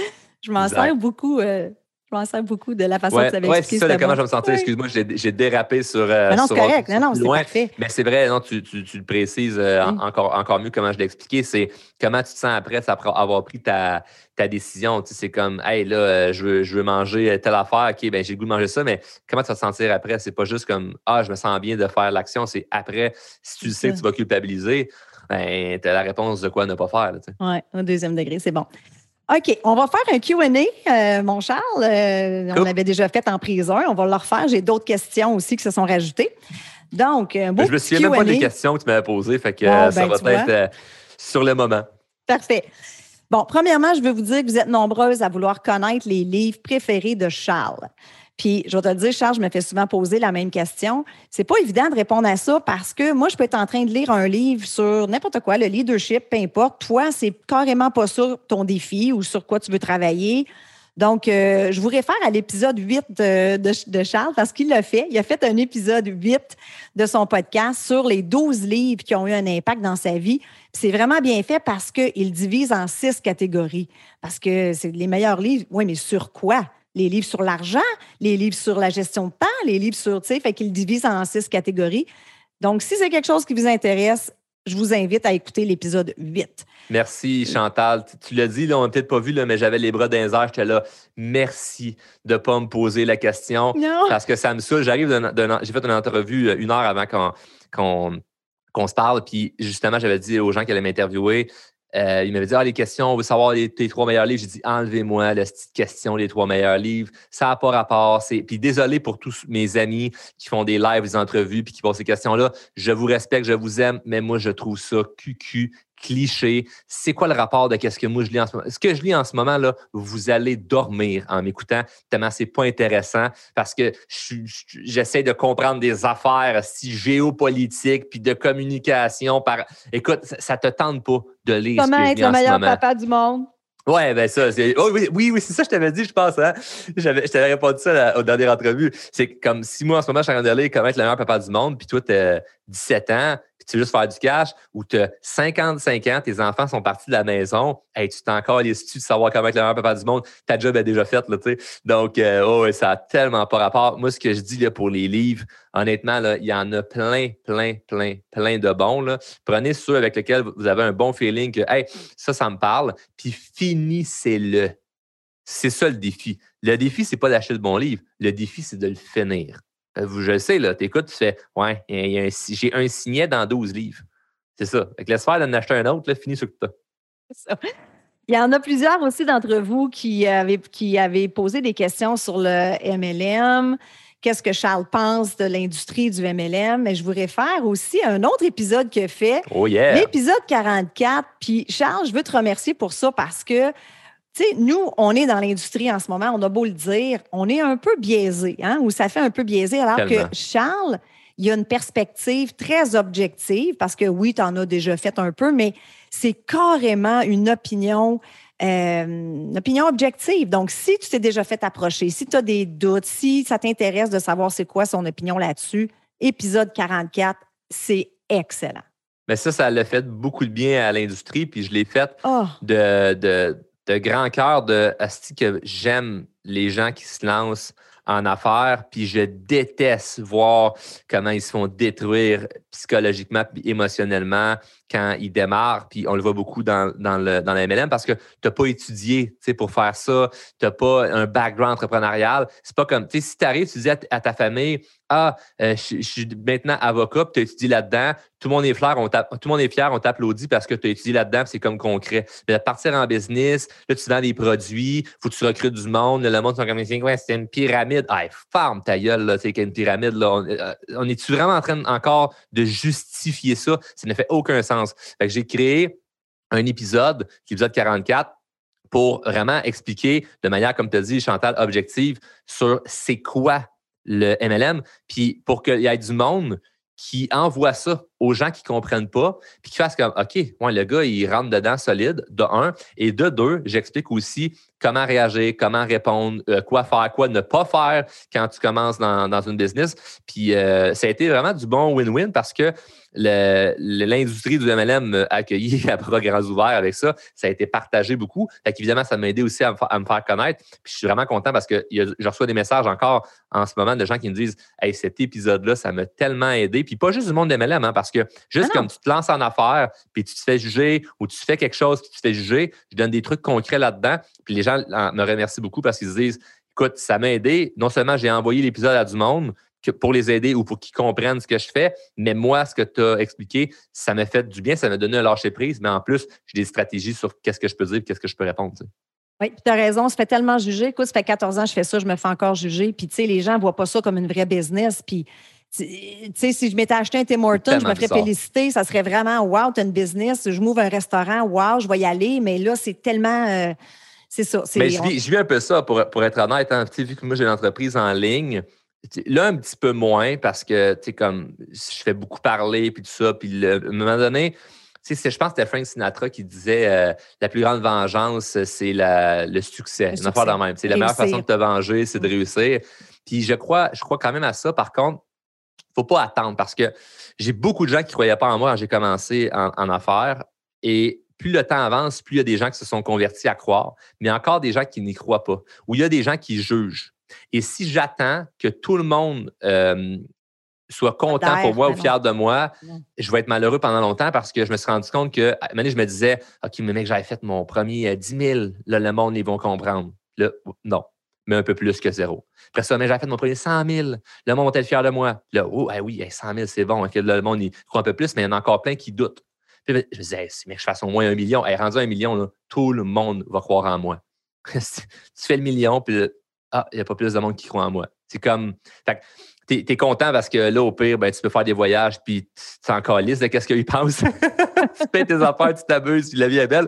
je m'en sers beaucoup. Euh, je m'en sers beaucoup de la façon ouais, que tu avais ouais, c'est ça, comment je me sentir. Excuse-moi, j'ai dérapé sur. Euh, non, c'est correct. Non, non, c'est parfait. Mais c'est vrai, non, tu, tu, tu le précises euh, encore, encore mieux comment je l'ai expliqué. C'est comment tu te sens après avoir pris ta, ta décision. Tu sais, c'est comme, hey, là, euh, je veux, je veux manger telle affaire. OK, ben j'ai le goût de manger ça, mais comment tu vas te sentir après? C'est pas juste comme, ah, je me sens bien de faire l'action. C'est après, si tu sais que tu vas culpabiliser, ben, tu as la réponse de quoi ne pas faire. Oui, au deuxième degré, c'est bon. OK, on va faire un QA, euh, mon Charles. Euh, on l'avait déjà fait en prison. On va le refaire. J'ai d'autres questions aussi qui se sont rajoutées. Donc, un beau Je me souviens même pas des questions que tu m'avais posées, fait que ça ben, va être euh, sur le moment. Parfait. Bon, premièrement, je veux vous dire que vous êtes nombreuses à vouloir connaître les livres préférés de Charles. Puis, je vais te le dire, Charles, je me fais souvent poser la même question. C'est pas évident de répondre à ça parce que moi, je peux être en train de lire un livre sur n'importe quoi, le leadership, peu importe. Toi, c'est carrément pas sur ton défi ou sur quoi tu veux travailler. Donc, euh, je vous réfère à l'épisode 8 de, Charles parce qu'il l'a fait. Il a fait un épisode 8 de son podcast sur les 12 livres qui ont eu un impact dans sa vie. C'est vraiment bien fait parce qu'il divise en six catégories. Parce que c'est les meilleurs livres. Oui, mais sur quoi? Les livres sur l'argent, les livres sur la gestion de temps, les livres sur, tu sais, fait qu'il divise en six catégories. Donc, si c'est quelque chose qui vous intéresse, je vous invite à écouter l'épisode 8. Merci, Chantal. Tu l'as dit, là, on n'a peut-être pas vu, là, mais j'avais les bras d'un les J'étais là, merci de ne pas me poser la question. Non. Parce que ça me saoule. J'arrive j'ai fait une entrevue euh, une heure avant qu'on se parle. Puis justement, j'avais dit aux gens qui allaient m'interviewer, euh, il m'avait dit Ah, les questions, on veut savoir les, tes trois meilleurs livres. J'ai dit Enlevez-moi la petite question, les trois meilleurs livres. Ça n'a pas rapport. Puis désolé pour tous mes amis qui font des lives, des entrevues, puis qui posent ces questions-là. Je vous respecte, je vous aime, mais moi, je trouve ça cucu cliché. C'est quoi le rapport de qu'est-ce que moi je lis en ce moment? Ce que je lis en ce moment, là, vous allez dormir en m'écoutant, tellement c'est pas intéressant parce que j'essaie de comprendre des affaires si géopolitiques puis de communication. Par... Écoute, ça, te tente pas de lire Comment ce être le meilleur papa du monde? Ouais, ben ça, c'est. Oh, oui, oui, oui c'est ça, je t'avais dit, je pense. Hein? je t'avais répondu ça au dernier entrevue. C'est comme si moi, en ce moment, je suis en train de lire comment être le meilleur papa du monde, puis toi, tu as 17 ans, puis tu veux juste faire du cash, ou tu as 55 ans, tes enfants sont partis de la maison, et tu t'es encore les de savoir comment être le meilleur papa du monde, ta job est déjà faite. Donc, euh, oh, ça a tellement pas rapport. Moi, ce que je dis là, pour les livres, honnêtement, là, il y en a plein, plein, plein, plein de bons. Là. Prenez ceux avec lesquels vous avez un bon feeling que, hey, ça, ça me parle, puis finissez-le. C'est ça le défi. Le défi, c'est pas d'acheter le bon livre. Le défi, c'est de le finir. Euh, je le sais, là, tu écoutes, tu fais Ouais, j'ai un signet dans 12 livres. C'est ça. laisse faire d'en acheter un autre, là, finis ce que tu as. Il y en a plusieurs aussi d'entre vous qui avaient, qui avaient posé des questions sur le MLM. Qu'est-ce que Charles pense de l'industrie du MLM? Mais je vous réfère aussi à un autre épisode qu'il a fait. Oh yeah! L'épisode 44. Puis Charles, je veux te remercier pour ça parce que tu sais, nous, on est dans l'industrie en ce moment, on a beau le dire, on est un peu biaisé, hein, ou ça fait un peu biaisé, alors que Charles, il y a une perspective très objective, parce que oui, tu en as déjà fait un peu, mais c'est carrément une opinion, euh, une opinion objective. Donc, si tu t'es déjà fait approcher, si tu as des doutes, si ça t'intéresse de savoir c'est quoi son opinion là-dessus, épisode 44, c'est excellent. Mais ça, ça l'a fait beaucoup de bien à l'industrie, puis je l'ai fait oh. de, de de grand cœur de Asti que j'aime les gens qui se lancent en affaires, puis je déteste voir comment ils se font détruire psychologiquement et émotionnellement quand ils démarrent. Puis on le voit beaucoup dans, dans, le, dans la MLM parce que tu n'as pas étudié pour faire ça, tu n'as pas un background entrepreneurial. C'est pas comme, si tu arrives, tu dis à, ta famille, ah, euh, je, suis maintenant avocat, tu as étudié là-dedans, tout le monde est fier, on tout le monde est fier, on t'applaudit parce que tu as étudié là-dedans, c'est comme concret. Mais partir en business, là, tu vends des produits, faut que tu recrutes du monde, le monde sont comme ouais, c'est une pyramide. Ah, farme ta gueule, là, c'est une pyramide. Là. On, euh, on est-tu vraiment en train encore de justifier ça? Ça ne fait aucun sens. j'ai créé un épisode, épisode 44, pour vraiment expliquer de manière, comme tu as dit, Chantal, objective, sur c'est quoi le MLM, puis pour qu'il y ait du monde qui envoie ça aux gens qui ne comprennent pas, puis qui fassent comme OK, le gars, il rentre dedans solide, de un. Et de deux, j'explique aussi comment réagir, comment répondre, euh, quoi faire, quoi ne pas faire quand tu commences dans, dans une business. Puis euh, ça a été vraiment du bon win-win parce que l'industrie du MLM accueilli à bras grands ouverts avec ça. Ça a été partagé beaucoup. Fait qu'évidemment, ça m'a aidé aussi à me, faire connaître. Puis je suis vraiment content parce que je reçois des messages encore en ce moment de gens qui me disent Hey, cet épisode-là, ça m'a tellement aidé. Puis pas juste du monde de MLM, hein, parce que juste ah comme tu te lances en affaires, puis tu te fais juger ou tu fais quelque chose, puis tu te fais juger, je donne des trucs concrets là-dedans. Puis les gens me remercient beaucoup parce qu'ils se disent Écoute, ça m'a aidé. Non seulement j'ai envoyé l'épisode à du monde, pour les aider ou pour qu'ils comprennent ce que je fais. Mais moi, ce que tu as expliqué, ça m'a fait du bien, ça m'a donné un lâcher prise. Mais en plus, j'ai des stratégies sur qu'est-ce que je peux dire et qu'est-ce que je peux répondre. Oui, tu as raison, ça fait tellement juger. Écoute, ça fait 14 ans que je fais ça, je me fais encore juger. Puis, tu sais, les gens ne voient pas ça comme une vraie business. Puis, tu sais, si je m'étais acheté un Tim Hortons, je me ferais féliciter. Ça serait vraiment, wow, tu as une business. Je m'ouvre un restaurant, wow, je vais y aller. Mais là, c'est tellement. Euh, c'est ça. Mais je vis, je vis, un peu ça, pour, pour être honnête. Hein. Vu que moi, j'ai une entreprise en ligne, Là, un petit peu moins parce que, tu sais, comme je fais beaucoup parler puis tout ça. Puis à un moment donné, tu sais, je pense que c'était Frank Sinatra qui disait euh, la plus grande vengeance, c'est le succès. Une affaire de même. La meilleure façon de te venger, c'est de réussir. Puis je crois, je crois quand même à ça. Par contre, faut pas attendre parce que j'ai beaucoup de gens qui ne croyaient pas en moi quand j'ai commencé en, en affaires. Et plus le temps avance, plus il y a des gens qui se sont convertis à croire, mais encore des gens qui n'y croient pas. Ou il y a des gens qui jugent. Et si j'attends que tout le monde euh, soit content pour moi ou fier de moi, je vais être malheureux pendant longtemps parce que je me suis rendu compte que, à un je me disais, OK, mais mec, j'avais fait mon premier 10 euh, 000, là, le monde, ils vont comprendre. Là, non, mais un peu plus que zéro. Après ça, mais j'avais fait mon premier 100 000, le monde être fier de moi. Là, oh, eh oui, 100 000, c'est bon. le monde, croit un peu plus, mais il y en a encore plein qui doutent. Je me disais, si mec, je fasse au moins un million, hey, rendu un million, tout le monde va croire en moi. tu fais le million, puis ah, il n'y a pas plus de monde qui croit en moi. C'est comme. Tu es, content parce que là, au pire, ben, tu peux faire des voyages, puis tu encore liste de qu'est-ce qu'ils pensent. tu payes tes affaires, tu t'abuses, puis la vie est belle.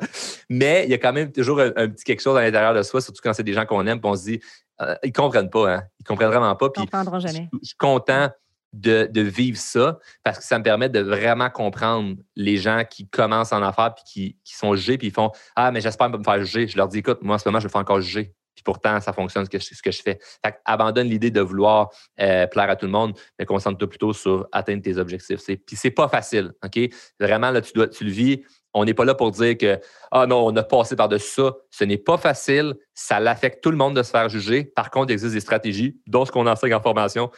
Mais il y a quand même toujours un, petit quelque chose à l'intérieur de soi, surtout quand c'est des gens qu'on aime, puis on se dit, euh, ils ne comprennent pas, hein? Ils ne comprennent vraiment pas. Puis, jamais. Je, suis content de, vivre ça parce que ça me permet de vraiment comprendre les gens qui commencent en affaires puis qui, qui sont jugés puis ils font Ah, mais j'espère pas me faire juger. Je leur dis Écoute, moi en ce moment, je me fais encore juger Puis pourtant, ça fonctionne ce que je, fais. Fait abandonne l'idée de vouloir euh, plaire à tout le monde, mais concentre-toi plutôt sur atteindre tes objectifs. Puis c'est pas facile, OK? Vraiment, là, tu, dois, le vis. On n'est pas là pour dire que Ah non, on a passé par-dessus ça. Ce n'est pas facile. Ça l'affecte tout le monde de se faire juger. Par contre, il existe des stratégies, dont ce qu'on enseigne en formation,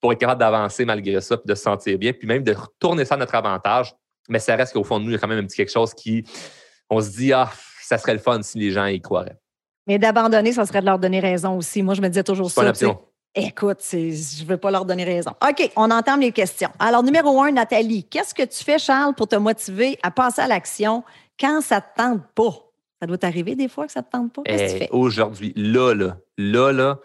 pour être capable d'avancer malgré ça, puis de se sentir bien, puis même de retourner ça à notre avantage. Mais ça reste qu'au fond de nous, il y a quand même un petit quelque chose qui, on se dit, ah, ça serait le fun si les gens y croiraient. Mais d'abandonner, ça serait de leur donner raison aussi. Moi, je me disais toujours ça. Écoute, je ne veux pas leur donner raison. OK, on entame les questions. Alors, numéro un, Nathalie, qu'est-ce que tu fais, Charles, pour te motiver à passer à l'action quand ça ne te tente pas? Ça doit t'arriver des fois que ça ne te tente pas? Qu'est-ce que tu eh, fais? Aujourd'hui, là, là, là, là,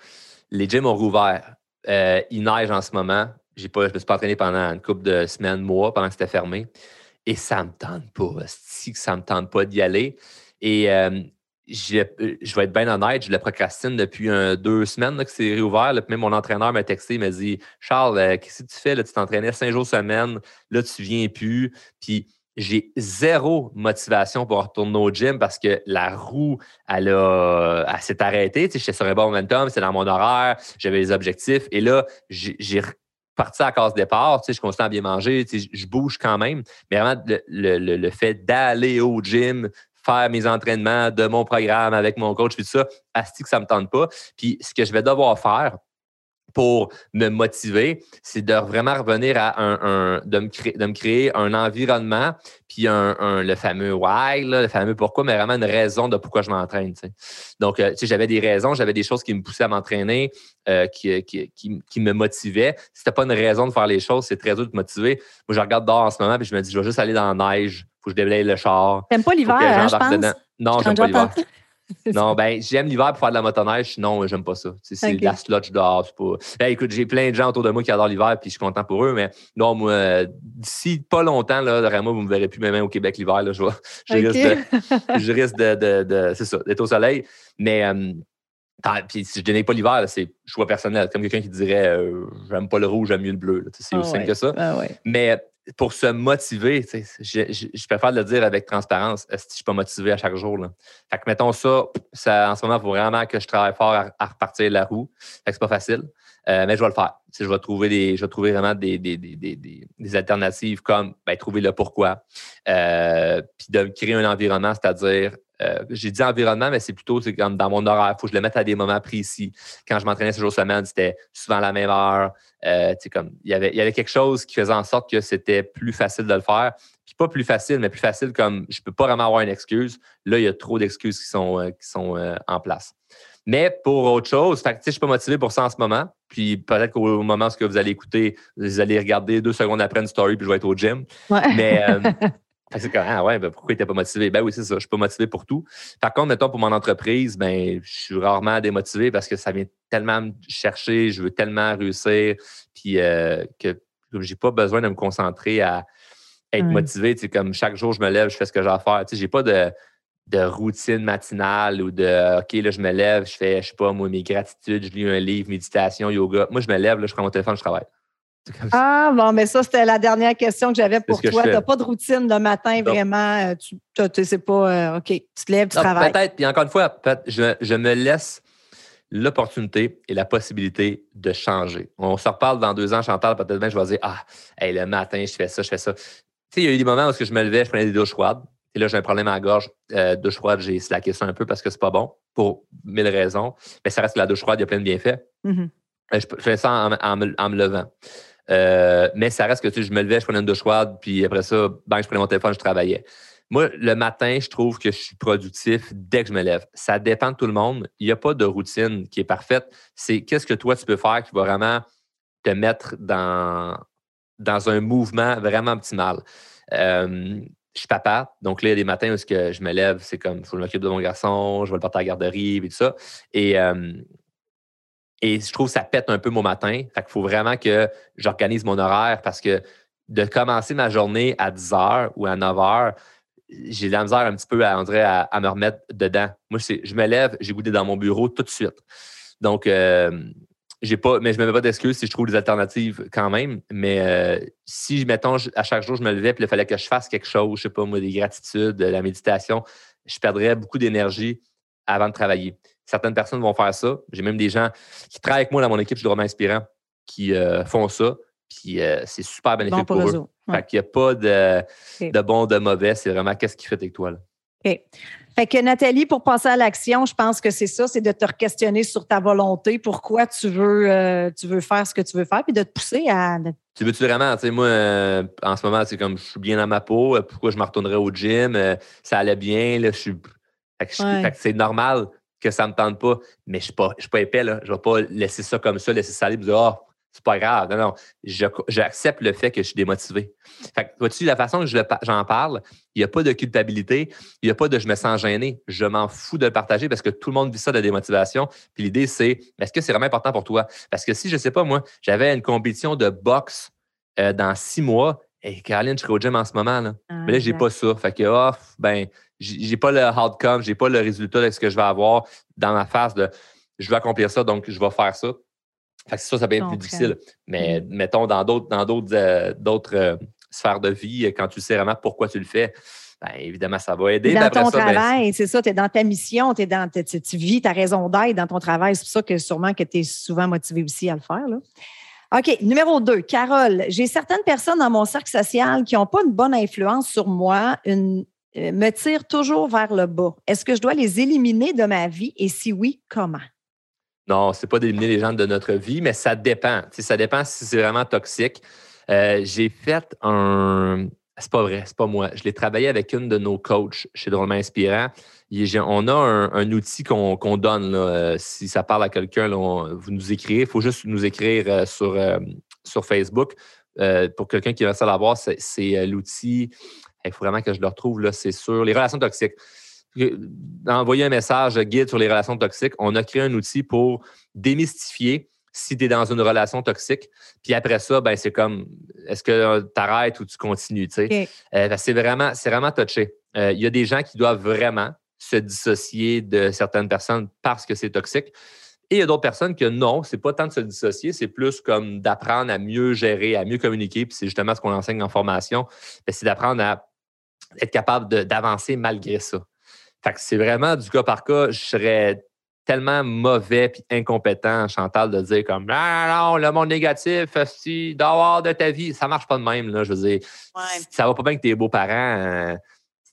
les gyms ont rouvert. Euh, il neige en ce moment. J'ai pas, je ne me suis pas entraîné pendant une couple de semaines, mois, pendant que c'était fermé. Et ça ne me tente pas. Si ça ne me tente pas d'y aller. Et euh, je, vais être bien honnête, je le procrastine depuis deux semaines que c'est réouvert. même mon entraîneur m'a texté, m'a dit Charles, euh, qu'est-ce que tu fais? Tu t'entraînais cinq jours semaine, là, tu viens plus. Puis j'ai zéro motivation pour retourner au gym parce que la roue, elle, a, s'est arrêtée. Tu sais, j'étais sur un bon momentum, c'est dans mon horaire, j'avais les objectifs. Et là, j'ai parti à case départ, tu sais, je continue à bien manger, tu sais, je bouge quand même. Mais vraiment, le, le fait d'aller au gym, faire mes entraînements de mon programme avec mon coach, tout ça, asti que ça me tente pas. Puis ce que je vais devoir faire pour me motiver, c'est de vraiment revenir à un, de, me créer, de me créer un environnement, puis un, le fameux why, le fameux pourquoi, mais vraiment une raison de pourquoi je m'entraîne. Donc, euh, j'avais des raisons, j'avais des choses qui me poussaient à m'entraîner, euh, qui, qui, qui, me motivaient. C'était pas une raison de faire les choses, c'est très dur de te motiver. Moi, je regarde dehors en ce moment, puis je me dis, je vais juste aller dans la neige, faut que je déblaye le char. T'aimes pas l'hiver, hein, je pense? Non, j'aime pas l'hiver. non, ben, j'aime l'hiver pour faire de la motoneige, sinon, j'aime pas ça. C'est de la sludge dehors. Pas... Ben, écoute, j'ai plein de gens autour de moi qui adorent l'hiver, puis je suis content pour eux, mais non, moi, d'ici pas longtemps, là, moi, vous me verrez plus même au Québec l'hiver, là, je, je, risque de, je risque de, de, c'est ça, d'être au soleil. Mais, euh, puis si je dénigre pas l'hiver, c'est choix personnel. Comme quelqu'un qui dirait, euh, j'aime pas le rouge, j'aime mieux le bleu. C'est ah aussi simple que ça. Ah mais pour se motiver, je, préfère le dire avec transparence, si je suis pas motivé à chaque jour. Fait que mettons ça, ça en ce moment, il faut vraiment que je travaille fort à, repartir la roue. Fait que c'est pas facile. Euh, mais je vais le faire. je vais trouver des, je vais trouver vraiment des, des, des, des alternatives comme ben, trouver le pourquoi. Euh, puis de créer un environnement, c'est-à-dire euh, j'ai dit environnement, mais c'est plutôt comme dans mon horaire. Il faut que je le mette à des moments précis. Quand je m'entraînais ce jour semaine, c'était souvent à la même heure. Euh, comme, il, y avait, il y avait quelque chose qui faisait en sorte que c'était plus facile de le faire. Puis pas plus facile, mais plus facile comme je ne peux pas vraiment avoir une excuse. Là, il y a trop d'excuses qui sont, euh, qui sont en place. Mais pour autre chose, fait je ne suis pas motivé pour ça en ce moment. Puis peut-être qu'au moment où vous allez écouter, vous allez regarder deux secondes après une story puis je vais être au gym. Mais c'est comme, ah ouais, ben pourquoi il n'était pas motivé? Ben oui, c'est ça, je ne suis pas motivé pour tout. Par contre, mettons, pour mon entreprise, ben, je suis rarement démotivé parce que ça vient tellement me chercher, je veux tellement réussir, puis euh, que j'ai pas besoin de me concentrer à être motivé. Tu comme chaque jour, je me lève, je fais ce que j'ai à faire. Tu sais, j'ai pas de, de routine matinale ou de OK, là, je me lève, je fais, je sais pas, moi, mes gratitudes, je lis un livre, méditation, yoga. Moi, je me lève, là, je prends mon téléphone, je travaille. Ah, bon, mais ça, c'était la dernière question que j'avais pour toi. Tu n'as pas de routine le matin, vraiment. Euh, tu ne sais pas, euh, OK, tu te lèves, tu travailles. Peut-être, puis encore une fois, je, je me laisse l'opportunité et la possibilité de changer. On se reparle dans deux ans, Chantal, peut-être bien, je vais dire Ah, le matin, je fais ça, je fais ça. Tu sais, il y a eu des moments où je me levais, je prenais des douches froides. Et là, j'ai un problème à la gorge. Euh, douche froide, j'ai slacké ça un peu parce que c'est pas bon pour mille raisons. Mais ça reste que la douche froide, il y a plein de bienfaits. Mm-hmm. je, fais ça en, me, levant. Euh, mais ça reste que tu je me levais, je prenais une douche froide, puis après ça, ben, je prenais mon téléphone, je travaillais. Moi, le matin, je trouve que je suis productif dès que je me lève. Ça dépend de tout le monde. Il n'y a pas de routine qui est parfaite. C'est qu'est-ce que toi, tu peux faire qui va vraiment te mettre dans, dans un mouvement vraiment optimal. Euh, je suis papa, donc là, il y a des matins où je me lève, c'est comme, il faut que je m'occupe de mon garçon, je vais le porter à la garderie, et tout ça. Et euh, et je trouve que ça pète un peu mon matin. Fait qu'il faut vraiment que j'organise mon horaire parce que de commencer ma journée à 10 h ou à 9 h, j'ai de la misère un petit peu à, à, me remettre dedans. Moi, je me lève, j'ai goûté dans mon bureau tout de suite. Donc, euh, j'ai pas, mais je ne me mets pas d'excuses si je trouve des alternatives quand même. Mais euh, si, mettons, à chaque jour, je me levais et il fallait que je fasse quelque chose, je sais pas, moi, des gratitudes, de la méditation, je perdrais beaucoup d'énergie avant de travailler Certaines personnes vont faire ça. J'ai même des gens qui travaillent avec moi dans mon équipe, je suis vraiment inspirant, qui euh, font ça. Puis euh, c'est super bénéfique pour, eux. Fait qu'il n'y a pas de, de bon, de mauvais. C'est vraiment qu'est-ce qui fait avec toi. Là. OK. Fait que Nathalie, pour passer à l'action, je pense que c'est ça, c'est de te questionner sur ta volonté, pourquoi tu veux, euh, tu veux faire ce que tu veux faire, puis de te pousser à. Tu veux-tu vraiment, tu sais, moi, euh, en ce moment, c'est comme je suis bien dans ma peau, pourquoi je me retournerais au gym, ça allait bien, là, je suis. Fait que, c'est normal que ça ne me tente pas, mais je ne suis, pas, suis pas épais, là. Je ne vais pas laisser ça comme ça, laisser ça aller, dire, oh, c'est pas grave. Non, non. J'accepte le fait que je suis démotivé. Fait vois-tu, la façon que j'en parle, il n'y a pas de culpabilité, il n'y a pas de je me sens gêné. Je m'en fous de le partager parce que tout le monde vit ça de démotivation. Puis l'idée, c'est est-ce que c'est vraiment important pour toi? Parce que si, je ne sais pas, moi, j'avais une compétition de boxe euh, dans six mois, Caroline, je serais au gym en ce moment. Là. Ah, Mais là, j'ai pas ça. Fait que, oh, ben, j'ai pas le outcome, j'ai pas le résultat de ce que je vais avoir dans ma phase de je veux accomplir ça, donc je vais faire ça. Fait ça, ça peut être plus difficile. Mais mm. mettons, dans d'autres, dans d'autres, euh, d'autres euh, sphères de vie, quand tu sais vraiment pourquoi tu le fais, bien, évidemment, ça va aider. Dans ton ben, travail, c'est ça, tu es dans ta mission, es dans, tu vis ta raison d'être dans ton travail. C'est pour ça que sûrement que tu es souvent motivé aussi à le faire. Là. OK, numéro deux, Carole. J'ai certaines personnes dans mon cercle social qui n'ont pas une bonne influence sur moi, euh, me tirent toujours vers le bas. Est-ce que je dois les éliminer de ma vie? Et si oui, comment? Non, c'est pas d'éliminer les gens de notre vie, mais ça dépend. ça dépend si c'est vraiment toxique. Euh, j'ai fait un. C'est pas vrai, c'est pas moi. Je l'ai travaillé avec une de nos coachs chez Drôlement Inspirant. On a un, outil qu'on donne. Euh, si ça parle à quelqu'un, vous nous écrivez. Il faut juste nous écrire euh, sur, sur Facebook. pour quelqu'un qui va ça l'avoir, c'est l'outil. Il faut vraiment que je le retrouve. C'est sur les relations toxiques envoyer un message guide sur les relations toxiques, on a créé un outil pour démystifier si tu es dans une relation toxique. Puis après ça, ben, c'est comme est-ce que tu arrêtes ou tu continues? Euh, c'est vraiment, vraiment touché. Euh, il y a des gens qui doivent vraiment se dissocier de certaines personnes parce que c'est toxique. Et il y a d'autres personnes que non, c'est pas tant de se dissocier, c'est plus comme d'apprendre à mieux gérer, à mieux communiquer. Puis c'est justement ce qu'on enseigne en formation, ben, c'est d'apprendre à être capable d'avancer malgré ça. Fait que c'est vraiment du cas par cas. Je serais tellement mauvais et incompétent, Chantal, de dire comme ah, non, le monde négatif, si dehors de ta vie, ça marche pas de même. Là, je veux dire, ça va pas bien que tes beaux-parents. Euh,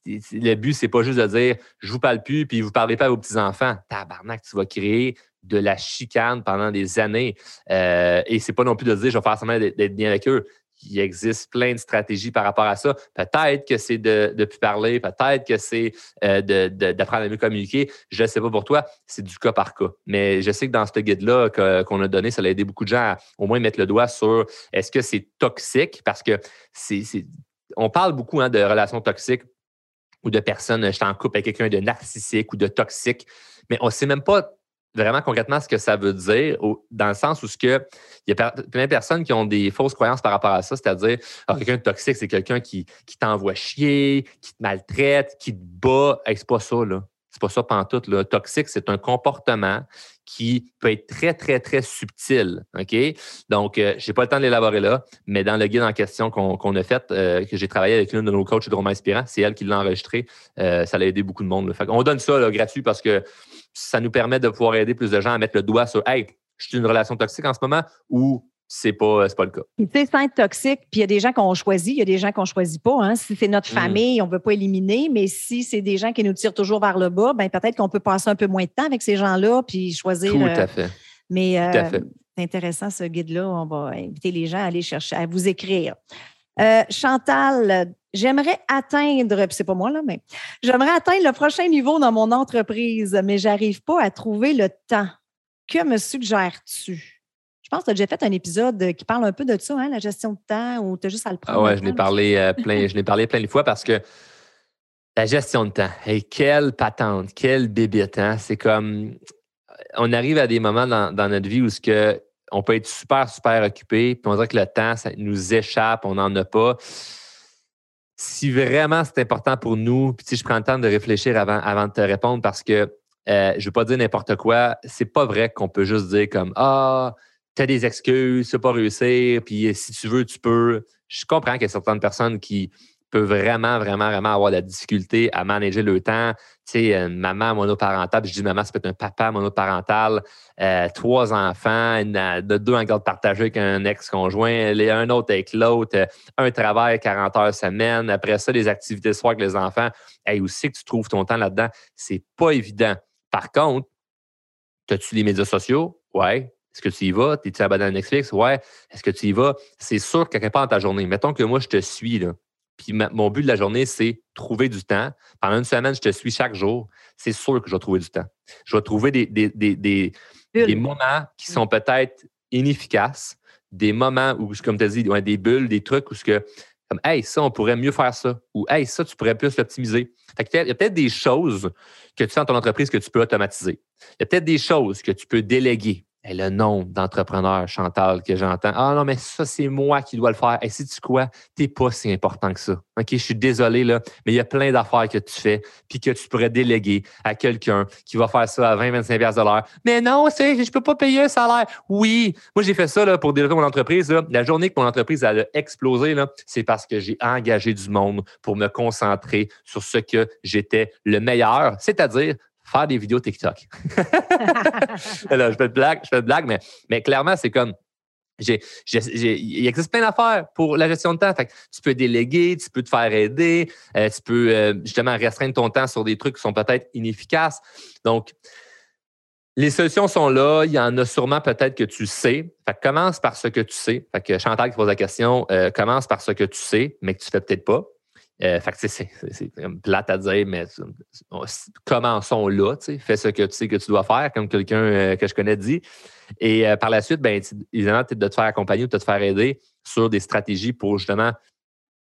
le but, c'est pas juste de dire je vous parle plus puis vous parlez pas à vos petits-enfants. Tabarnak, tu vas créer de la chicane pendant des années. Euh, et c'est pas non plus de dire je vais faire semblant d'être bien avec eux il existe plein de stratégies par rapport à ça. Peut-être que c'est de ne plus parler, peut-être que c'est euh, d'apprendre à mieux communiquer. Je ne sais pas pour toi, c'est du cas par cas. Mais je sais que dans ce guide-là qu'on a donné, ça a aidé beaucoup de gens à au moins mettre le doigt sur est-ce que c'est toxique? Parce que c'est, on parle beaucoup hein, de relations toxiques ou de personnes, je suis en couple avec quelqu'un de narcissique ou de toxique, mais on ne sait même pas vraiment concrètement ce que ça veut dire, dans le sens où ce que, il y a plein de personnes qui ont des fausses croyances par rapport à ça, c'est-à-dire ah, quelqu'un de toxique, c'est quelqu'un qui, qui t'envoie chier, qui te maltraite, qui te bat. c'est pas ça, là. C'est pas ça pantoute. Là. Toxique, c'est un comportement qui peut être très, très, très subtil. OK? Donc, euh, je n'ai pas le temps de l'élaborer là, mais dans le guide en question qu'on a fait, euh, que j'ai travaillé avec l'une de nos coachs de Romain Inspirant, c'est elle qui l'a enregistré. Euh, ça a aidé beaucoup de monde. On donne ça gratuit parce que ça nous permet de pouvoir aider plus de gens à mettre le doigt sur Hey, je suis une relation toxique en ce moment ou c'est pas, pas le cas. Tu sais, sans être toxique, puis il y a des gens qu'on choisit, il y a des gens qu'on choisit pas. Hein. Si c'est notre mm. famille, on ne veut pas éliminer, mais si c'est des gens qui nous tirent toujours vers le bas, ben peut-être qu'on peut passer un peu moins de temps avec ces gens-là, puis choisir. Tout à euh, fait. Mais euh, c'est intéressant ce guide-là. On va inviter les gens à aller chercher, à vous écrire. Euh, Chantal, j'aimerais atteindre, puis c'est pas moi là, mais j'aimerais atteindre le prochain niveau dans mon entreprise, mais j'arrive pas à trouver le temps. Que me suggères-tu? Je pense que tu as déjà fait un épisode qui parle un peu de ça, hein, la gestion de temps, ou tu as juste à le prendre. Ah ouais, je l'ai parlé, euh, plein, je l'ai parlé plein de fois parce que la gestion de temps, et quelle patente, quelle bébête, hein? C'est comme, on arrive à des moments dans, notre vie où ce que on peut être super, super occupé, puis on dirait que le temps, ça nous échappe, on n'en a pas. Si vraiment c'est important pour nous, puis si je prends le temps de réfléchir avant, avant de te répondre parce que euh, je ne veux pas dire n'importe quoi, c'est pas vrai qu'on peut juste dire comme Ah, tu as des excuses, tu pas réussir, puis si tu veux, tu peux. Je comprends qu'il y a certaines personnes qui peut vraiment, vraiment, vraiment avoir de la difficulté à manager le temps. Tu sais, une maman monoparentale, je dis maman, ça peut être un papa monoparental, euh, trois enfants, de deux en garde partagée avec un ex-conjoint, un autre avec l'autre, euh, un travail 40 heures semaine, après ça, des activités soir avec les enfants. Et aussi que tu trouves ton temps là-dedans, c'est pas évident. Par contre, as-tu les médias sociaux? Ouais. Est-ce que tu y vas? T'es-tu abonné à Netflix? Ouais. Est-ce que tu y vas? C'est sûr que quelque part dans ta journée. Mettons que moi, je te suis, là. Puis mon but de la journée, c'est trouver du temps. Pendant une semaine, je te suis chaque jour. C'est sûr que je vais trouver du temps. Je vais trouver des, des, des, des, moments qui sont peut-être inefficaces, des moments où, comme tu as dit, des bulles, des trucs où ce que, comme, hey, ça, on pourrait mieux faire ça. Ou, hey, ça, tu pourrais plus l'optimiser. Il y a peut-être des choses que tu fais dans ton entreprise que tu peux automatiser. Il y a peut-être des choses que tu peux déléguer. Et le nom d'entrepreneur, Chantal, que j'entends. Ah non, mais ça, c'est moi qui dois le faire. Et si tu quoi? T'es pas si important que ça. OK, je suis désolé, là, mais il y a plein d'affaires que tu fais, puis que tu pourrais déléguer à quelqu'un qui va faire ça à 20, 25 de l'heure. Mais non, je peux pas payer un salaire. Oui. Moi, j'ai fait ça, là, pour développer mon entreprise, La journée que mon entreprise a explosé, là, c'est parce que j'ai engagé du monde pour me concentrer sur ce que j'étais le meilleur, c'est-à-dire faire des vidéos TikTok. je fais de blague, blague, mais, clairement, c'est comme. il existe plein d'affaires pour la gestion de temps. tu peux déléguer, tu peux te faire aider, euh, tu peux euh, justement restreindre ton temps sur des trucs qui sont peut-être inefficaces. Donc, les solutions sont là. Il y en a sûrement peut-être que tu sais. Fait commence par ce que tu sais. Fait que Chantal qui pose la question, euh, commence par ce que tu sais, mais que tu ne fais peut-être pas. Euh, fait que c'est plate à dire, mais commençons là. Fais ce que tu sais que tu dois faire, comme quelqu'un euh, que je connais dit. Et euh, par la suite, ben, évidemment, de te faire accompagner ou de te faire aider sur des stratégies pour justement,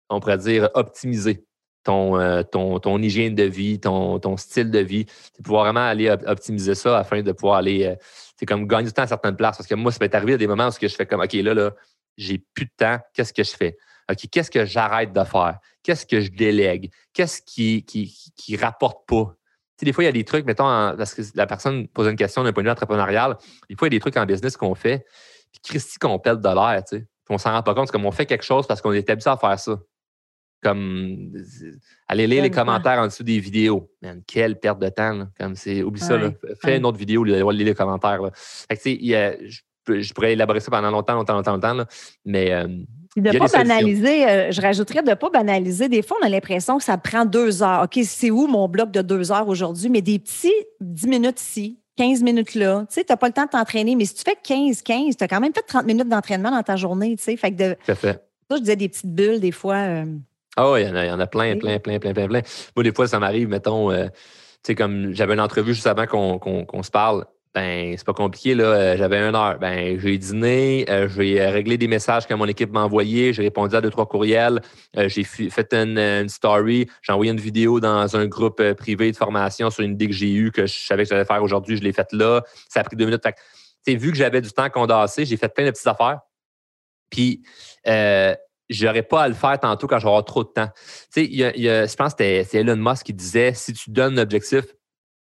on pourrait dire, optimiser ton, ton, ton hygiène de vie, ton, ton style de vie. Pouvoir vraiment aller optimiser ça afin de pouvoir aller, c'est comme gagner du temps à certaines places. Parce que moi, ça peut arrivé à des moments où je fais comme, OK, là, là, j'ai plus de temps, qu'est-ce que je fais? OK, qu'est-ce que j'arrête de faire? Qu'est-ce que je délègue? Qu'est-ce qui, qui, qui, rapporte pas? Tu sais, des fois, il y a des trucs, mettons, parce que la personne pose une question d'un point de vue entrepreneurial. Des fois, il y a des trucs en business qu'on fait, puis Christy, qu'on pète de l'air, tu sais. Puis on s'en rend pas compte, c'est comme on fait quelque chose parce qu'on est habitué à faire ça. Comme aller lire les commentaires en dessous des vidéos. Man, quelle perte de temps, là. Comme c'est. Oublie ça, là. Fais une autre vidéo, lire les commentaires. Là. Fait que, tu sais, je, pourrais élaborer ça pendant longtemps, longtemps, longtemps, longtemps, là. Mais euh, de ne pas banaliser, euh, je rajouterais de ne pas banaliser. Des fois, on a l'impression que ça prend deux heures. OK, c'est où mon bloc de deux heures aujourd'hui? Mais des petits dix minutes ici, 15 minutes là. Tu sais, tu n'as pas le temps de t'entraîner, mais si tu fais 15, 15, tu as quand même fait 30 minutes d'entraînement dans ta journée. Tu sais, fait que de. fait. Ça, je disais des petites bulles des fois. Euh, ah oui, il y, en a plein, plein, plein, plein, plein, plein. Moi, des fois, ça m'arrive, mettons, euh, tu sais, comme j'avais une entrevue juste avant qu'on se parle ben, c'est pas compliqué, là. Euh, j'avais une heure. Ben, j'ai dîné, euh, j'ai euh, réglé des messages que mon équipe m'a envoyés, j'ai répondu à deux, trois courriels, j'ai fait une, story, j'ai envoyé une vidéo dans un groupe privé de formation sur une idée que j'ai eue, que je savais que j'allais faire aujourd'hui, je l'ai faite là. Ça a pris deux minutes. Fait vu que j'avais du temps condensé, j'ai fait plein de petites affaires. Puis, j'aurais pas à le faire tantôt quand j'aurai trop de temps. Tu sais, je pense que c'est Elon Musk qui disait si tu donnes l'objectif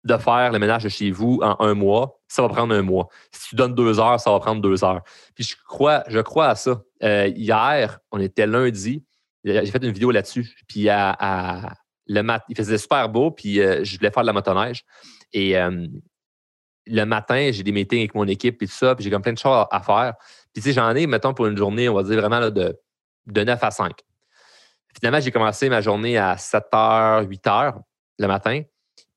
de faire le ménage de chez vous en un mois, ça va prendre un mois. Si tu donnes deux heures, ça va prendre deux heures. Puis je crois, je crois à ça. Euh, hier, on était lundi, j'ai fait une vidéo là-dessus. Puis à, le mat il faisait super beau, puis euh, je voulais faire de la motoneige. Et euh, le matin, j'ai des meetings avec mon équipe et tout ça, puis j'ai comme plein de choses à, faire. Puis tu sais, j'en ai, mettons, pour une journée, on va dire vraiment de, de 9 à 5. Finalement, j'ai commencé ma journée à 7 h, 8 h le matin.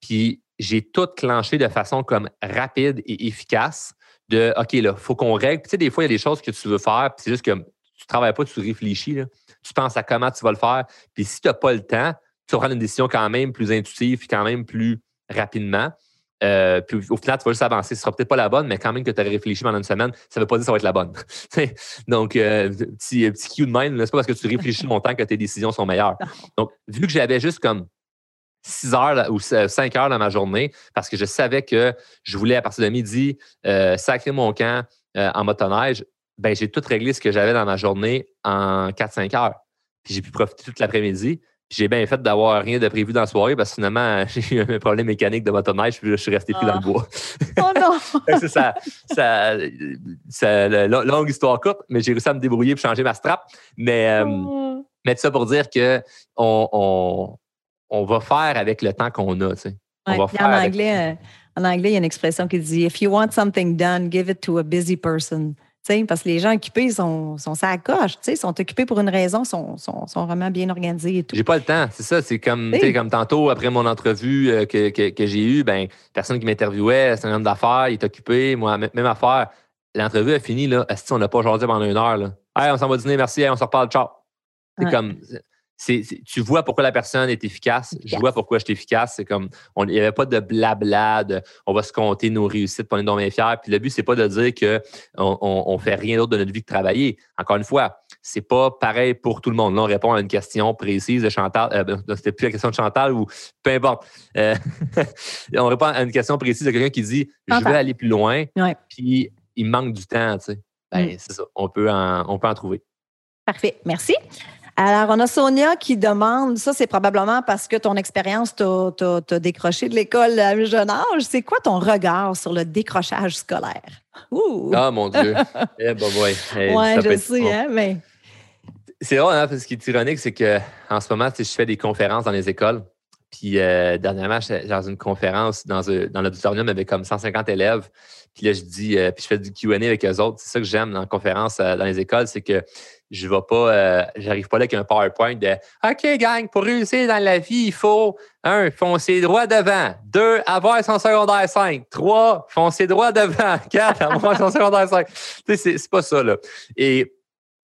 Puis j'ai tout clenché de façon comme rapide et efficace de OK, là, il faut qu'on règle. tu sais, des fois, il y a des choses que tu veux faire, puis c'est juste que tu ne travailles pas, tu réfléchis. Là. Tu penses à comment tu vas le faire. Puis si tu n'as pas le temps, tu vas prendre une décision quand même plus intuitive, puis quand même plus rapidement. Euh, puis au final, tu vas juste avancer. Ce ne sera peut-être pas la bonne, mais quand même que tu as réfléchi pendant une semaine, ça ne veut pas dire que ça va être la bonne. Donc, euh, petit, petit cue de même, c'est pas parce que tu réfléchis longtemps que tes décisions sont meilleures. Donc, vu que j'avais juste comme 6 heures ou 5 heures dans ma journée parce que je savais que je voulais, à partir de midi, euh, sacrer mon camp euh, en motoneige. Ben, j'ai tout réglé ce que j'avais dans ma journée en 4-5 heures. Puis j'ai pu profiter toute l'après-midi. J'ai bien fait d'avoir rien de prévu dans la soirée parce que finalement, j'ai eu un problème mécanique de motoneige puis je suis resté pris dans le bois. oh non! c'est ça, longue histoire courte, mais j'ai réussi à me débrouiller pour changer ma strap. Mais, euh, oh. Mais ça pour dire que on, on, va faire avec le temps qu'on a. On va faire en, anglais, euh, en anglais, il y a une expression qui dit If you want something done, give it to a busy person parce que les gens occupés sont, sont ça coche, sont occupés pour une raison, sont, sont, sont vraiment bien organisés et tout. J'ai pas le temps, c'est ça. C'est comme, comme tantôt, après mon entrevue euh, que, que, j'ai eue, ben, personne qui m'interviewait, c'est un homme d'affaires, il est occupé, moi, même affaire. L'entrevue a fini, là. Est-ce qu'on n'a pas jasé pendant une heure, là? Hey, on s'en va dîner, merci, on se reparle, ciao. C'est comme, tu vois pourquoi la personne est efficace. Je vois pourquoi je suis efficace. C'est comme, il n'y avait pas de blabla, de, on va se compter nos réussites pour on est bien fiers. Puis le but, c'est pas de dire qu'on ne fait rien d'autre de notre vie que travailler. Encore une fois, c'est pas pareil pour tout le monde. Là, on répond à une question précise de Chantal. Euh, ben, c'était plus la question de Chantal ou peu importe. Euh, on répond à une question précise de quelqu'un qui dit Je veux aller plus loin, puis il manque du temps. Tu sais. Ben, mm. c'est ça. On peut, on peut en trouver. Parfait. Merci. Alors, on a Sonia qui demande, ça c'est probablement parce que ton expérience t'a décroché de l'école à un jeune âge. C'est quoi ton regard sur le décrochage scolaire? Ah, mon Dieu. eh, bah, ouais. je sais, hein, mais. C'est vrai, hein, parce que ce qui est ironique, c'est qu'en ce moment, je fais des conférences dans les écoles. Puis euh, dernièrement, j'étais dans une conférence dans, dans l'auditorium avec comme 150 élèves. Puis là, je dis, euh, puis je fais du QA avec eux autres. C'est ça que j'aime dans les conférences euh, dans les écoles, c'est que je vais pas, euh, j'arrive pas là avec un PowerPoint de OK, gang, pour réussir dans la vie, il faut un, foncer droit devant, deux, avoir son secondaire 5, trois, foncer droit devant, quatre, avoir son secondaire 5. Tu sais, c'est pas ça, là. Et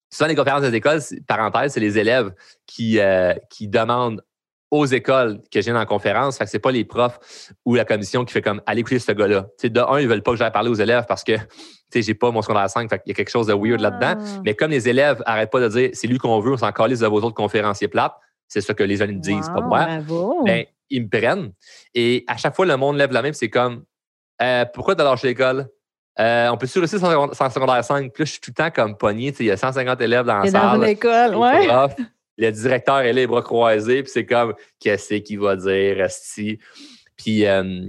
souvent, les conférences des écoles, parenthèse, c'est les élèves qui, qui demandent aux écoles que viens en conférence. Fait que c'est pas les profs ou la commission qui fait comme allez écouter ce gars-là. de un, ils veulent pas que j'aille parler aux élèves parce que j'ai pas mon secondaire 5, fait qu'il y a quelque chose de weird là-dedans. Ah. Mais comme les élèves n'arrêtent pas de dire c'est lui qu'on veut, on s'en calisse de vos autres conférenciers plates, c'est ça que les jeunes me disent, pas moi. Ben, ils me prennent. Et à chaque fois, le monde lève la main, c'est comme euh, pourquoi tu as lâché l'école? Euh, on peut-tu réussir sans, secondaire 5? Puis là, je suis tout le temps comme pogné. Il y a 150 élèves dans la salle. Dans ouais le directeur est les bras croisés, puis c'est comme, qu'est-ce qu'il va dire, Asti? Puis, euh,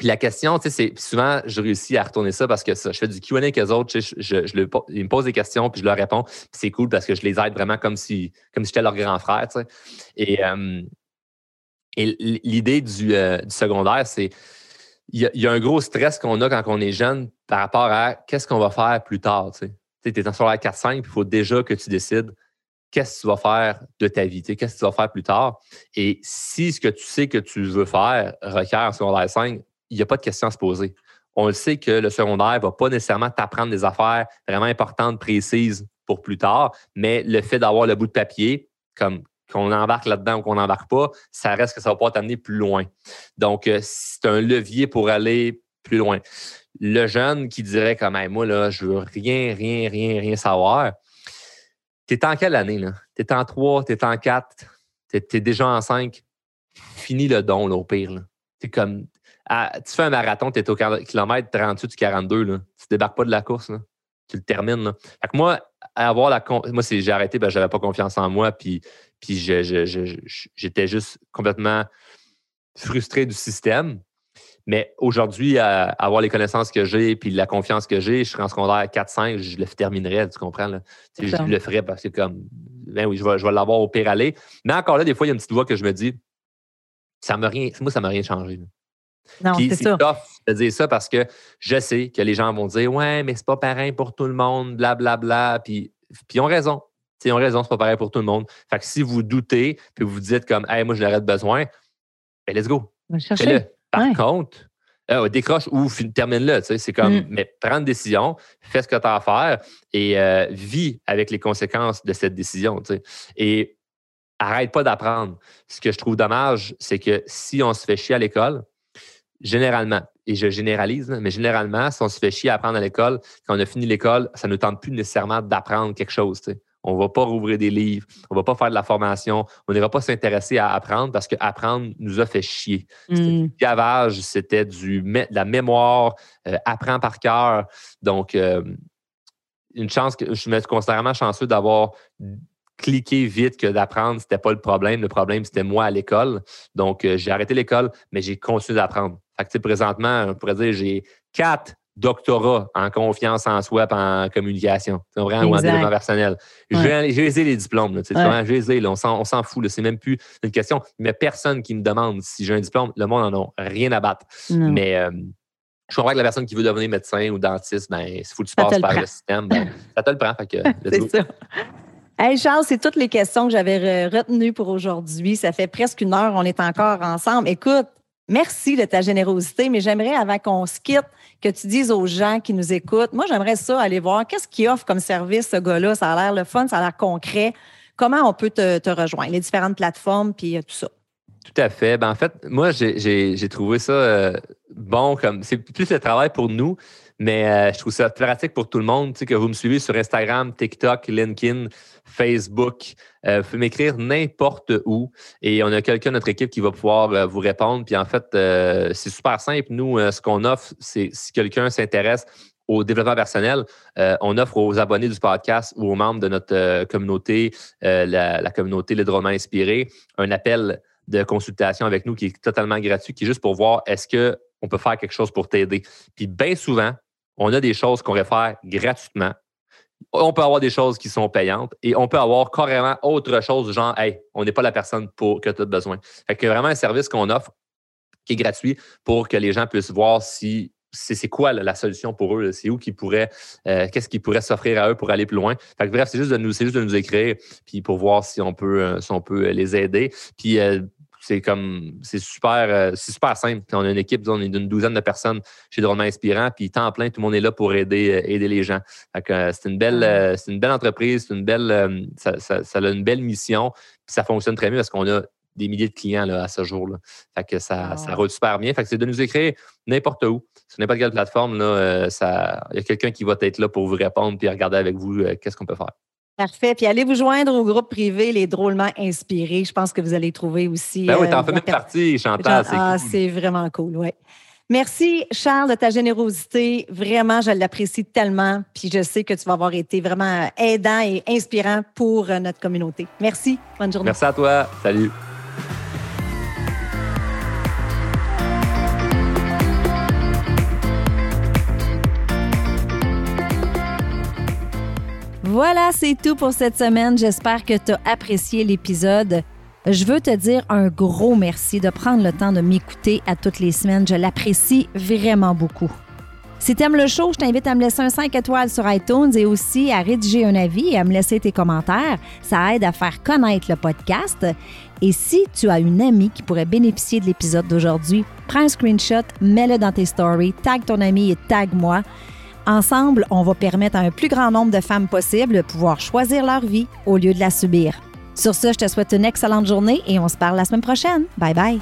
puis la question, tu sais, c'est souvent, je réussis à retourner ça parce que je fais du QA avec eux autres, je, je, ils me posent des questions, puis je leur réponds. Puis c'est cool parce que je les aide vraiment comme si, comme si j'étais leur grand frère, tu sais. Et, euh, l'idée du, euh, du, secondaire, c'est il y, a un gros stress qu'on a quand on est jeune par rapport à qu'est-ce qu'on va faire plus tard, tu sais. Tu es sur la 4-5, puis il faut déjà que tu décides qu'est-ce que tu vas faire de ta vie, qu'est-ce que tu vas faire plus tard. Et si ce que tu sais que tu veux faire requiert un secondaire 5, il n'y a pas de question à se poser. On le sait que le secondaire ne va pas nécessairement t'apprendre des affaires vraiment importantes, précises pour plus tard, mais le fait d'avoir le bout de papier, comme qu'on embarque là-dedans ou qu'on n'embarque pas, ça reste que ça va pas t'amener plus loin. Donc, euh, c'est un levier pour aller plus loin. Le jeune qui dirait comme moi, là, je veux rien, rien, rien, rien savoir, T'es en quelle année? T'es en 3, t'es en 4, t'es es déjà en 5. Fini le don, au pire. Comme. tu fais un marathon, t'es au kilomètre 38 du 42, là. Tu débarques pas de la course. Tu le termines. Fait que moi, avoir la moi, j'ai arrêté, ben, j'avais pas confiance en moi, puis j'étais juste complètement frustré du système. Mais aujourd'hui, avoir les connaissances que j'ai puis la confiance que j'ai, je serai en secondaire 4-5, je le terminerai, tu comprends? Là? Je le ferai parce que comme ben oui, je vais, je vais l'avoir au pire aller. Mais encore là, des fois, il y a une petite voix que je me dis, ça m'a rien, moi, ça m'a rien changé. Non, c'est ça. tough de dire ça parce que je sais que les gens vont dire Ouais, mais c'est pas pareil pour tout le monde, blablabla. Bla, bla. Puis, puis ils ont raison. ils ont raison, c'est pas pareil pour tout le monde. Fait que si vous doutez, puis vous dites comme Hey, moi, je l'aurais besoin, ben let's go. Fais-le. Par contre, euh, décroche ou termine-le. C'est comme, mm. mais prends une décision, fais ce que tu as à faire et euh, vis avec les conséquences de cette décision. Et arrête pas d'apprendre. Ce que je trouve dommage, c'est que si on se fait chier à l'école, généralement, et je généralise, mais généralement, si on se fait chier à apprendre à l'école, quand on a fini l'école, ça ne tente plus nécessairement d'apprendre quelque chose. On ne va pas rouvrir des livres, on ne va pas faire de la formation, on n'ira pas s'intéresser à apprendre parce que apprendre nous a fait chier. C'était du mm. gavage, c'était du, de la mémoire, euh, apprends par cœur. Donc, euh, une chance que je me suis constamment chanceux d'avoir cliqué vite que d'apprendre, ce n'était pas le problème. Le problème, c'était moi à l'école. Donc, euh, j'ai arrêté l'école, mais j'ai continué d'apprendre. Fait que, présentement, on pourrait dire j'ai quatre doctorat en confiance en soi et en communication, vraiment, ou en développement personnel. J'ai les diplômes. J'ai on s'en fout. C'est même plus une question. Mais personne qui me demande si j'ai un diplôme, le monde en a rien à battre. Mais euh, je comprends que la personne qui veut devenir médecin ou dentiste, ben, il faut que tu passes par le système. Ben, ça te le prend. c'est ça. Hey Charles, c'est toutes les questions que j'avais retenues pour aujourd'hui. Ça fait presque une heure, on est encore ensemble. Écoute, merci de ta générosité, mais j'aimerais, avant qu'on se quitte, que tu dises aux gens qui nous écoutent, moi, j'aimerais ça aller voir qu'est-ce qu'il offre comme service, ce gars-là. Ça a l'air le fun, ça a l'air concret. Comment on peut te, rejoindre, les différentes plateformes, puis euh, tout ça? Tout à fait. Ben, en fait, moi, j'ai trouvé ça euh, bon comme c'est plus le travail pour nous, mais euh, je trouve ça pratique pour tout le monde. Tu sais, que vous me suivez sur Instagram, TikTok, LinkedIn, Facebook. Euh, vous pouvez m'écrire n'importe où et on a quelqu'un de notre équipe qui va pouvoir euh, vous répondre. Puis en fait, c'est super simple. Nous, ce qu'on offre, c'est si quelqu'un s'intéresse au développement personnel, on offre aux abonnés du podcast ou aux membres de notre communauté, la, communauté Le Drôlement Inspiré, un appel de consultation avec nous qui est totalement gratuit, qui est juste pour voir est-ce qu'on peut faire quelque chose pour t'aider. Puis bien souvent, on a des choses qu'on réfère gratuitement. On peut avoir des choses qui sont payantes et on peut avoir carrément autre chose, genre, hey, on n'est pas la personne pour, que tu as besoin. Fait que vraiment un service qu'on offre qui est gratuit pour que les gens puissent voir si c'est quoi la solution pour eux, c'est où qu'ils pourraient, euh, qu'est-ce qu'ils pourraient s'offrir à eux pour aller plus loin. Fait que, bref, c'est juste de nous, juste de nous écrire, puis pour voir si on peut, euh, les aider. Puis euh, c'est comme c'est super, euh, c'est super simple. On a une équipe, on est d'une douzaine de personnes chez Drôlement Inspirant, puis temps plein, tout le monde est là pour aider, euh, aider les gens. Euh, c'est une belle, c'est une belle entreprise, c'est une belle, ça, a une belle mission, puis ça fonctionne très bien parce qu'on a des milliers de clients là, à ce jour-là. Fait que ça, ça roule super bien. Fait que c'est de nous écrire n'importe où, sur n'importe quelle plateforme. Il y a quelqu'un qui va être là pour vous répondre puis regarder avec vous qu'est-ce qu'on peut faire. Parfait. Puis allez vous joindre au groupe privé Les Drôlement Inspirés. Je pense que vous allez trouver aussi. Ben oui, t'en euh, fais même partie, Chantal. Ah, c'est vraiment cool, oui. Merci, Charles, de ta générosité. Vraiment, je l'apprécie tellement. Puis je sais que tu vas avoir été vraiment aidant et inspirant pour euh, notre communauté. Merci. Bonne journée. Merci à toi. Salut. Voilà, c'est tout pour cette semaine. J'espère que tu as apprécié l'épisode. Je veux te dire un gros merci de prendre le temps de m'écouter à toutes les semaines. Je l'apprécie vraiment beaucoup. Si tu aimes le show, je t'invite à me laisser un 5 étoiles sur iTunes et aussi à rédiger un avis et à me laisser tes commentaires. Ça aide à faire connaître le podcast. Et si tu as une amie qui pourrait bénéficier de l'épisode d'aujourd'hui, prends un screenshot, mets-le dans tes stories, tag ton ami et tag moi. Ensemble, on va permettre à un plus grand nombre de femmes possible de pouvoir choisir leur vie au lieu de la subir. Sur ce, je te souhaite une excellente journée et on se parle la semaine prochaine. Bye bye.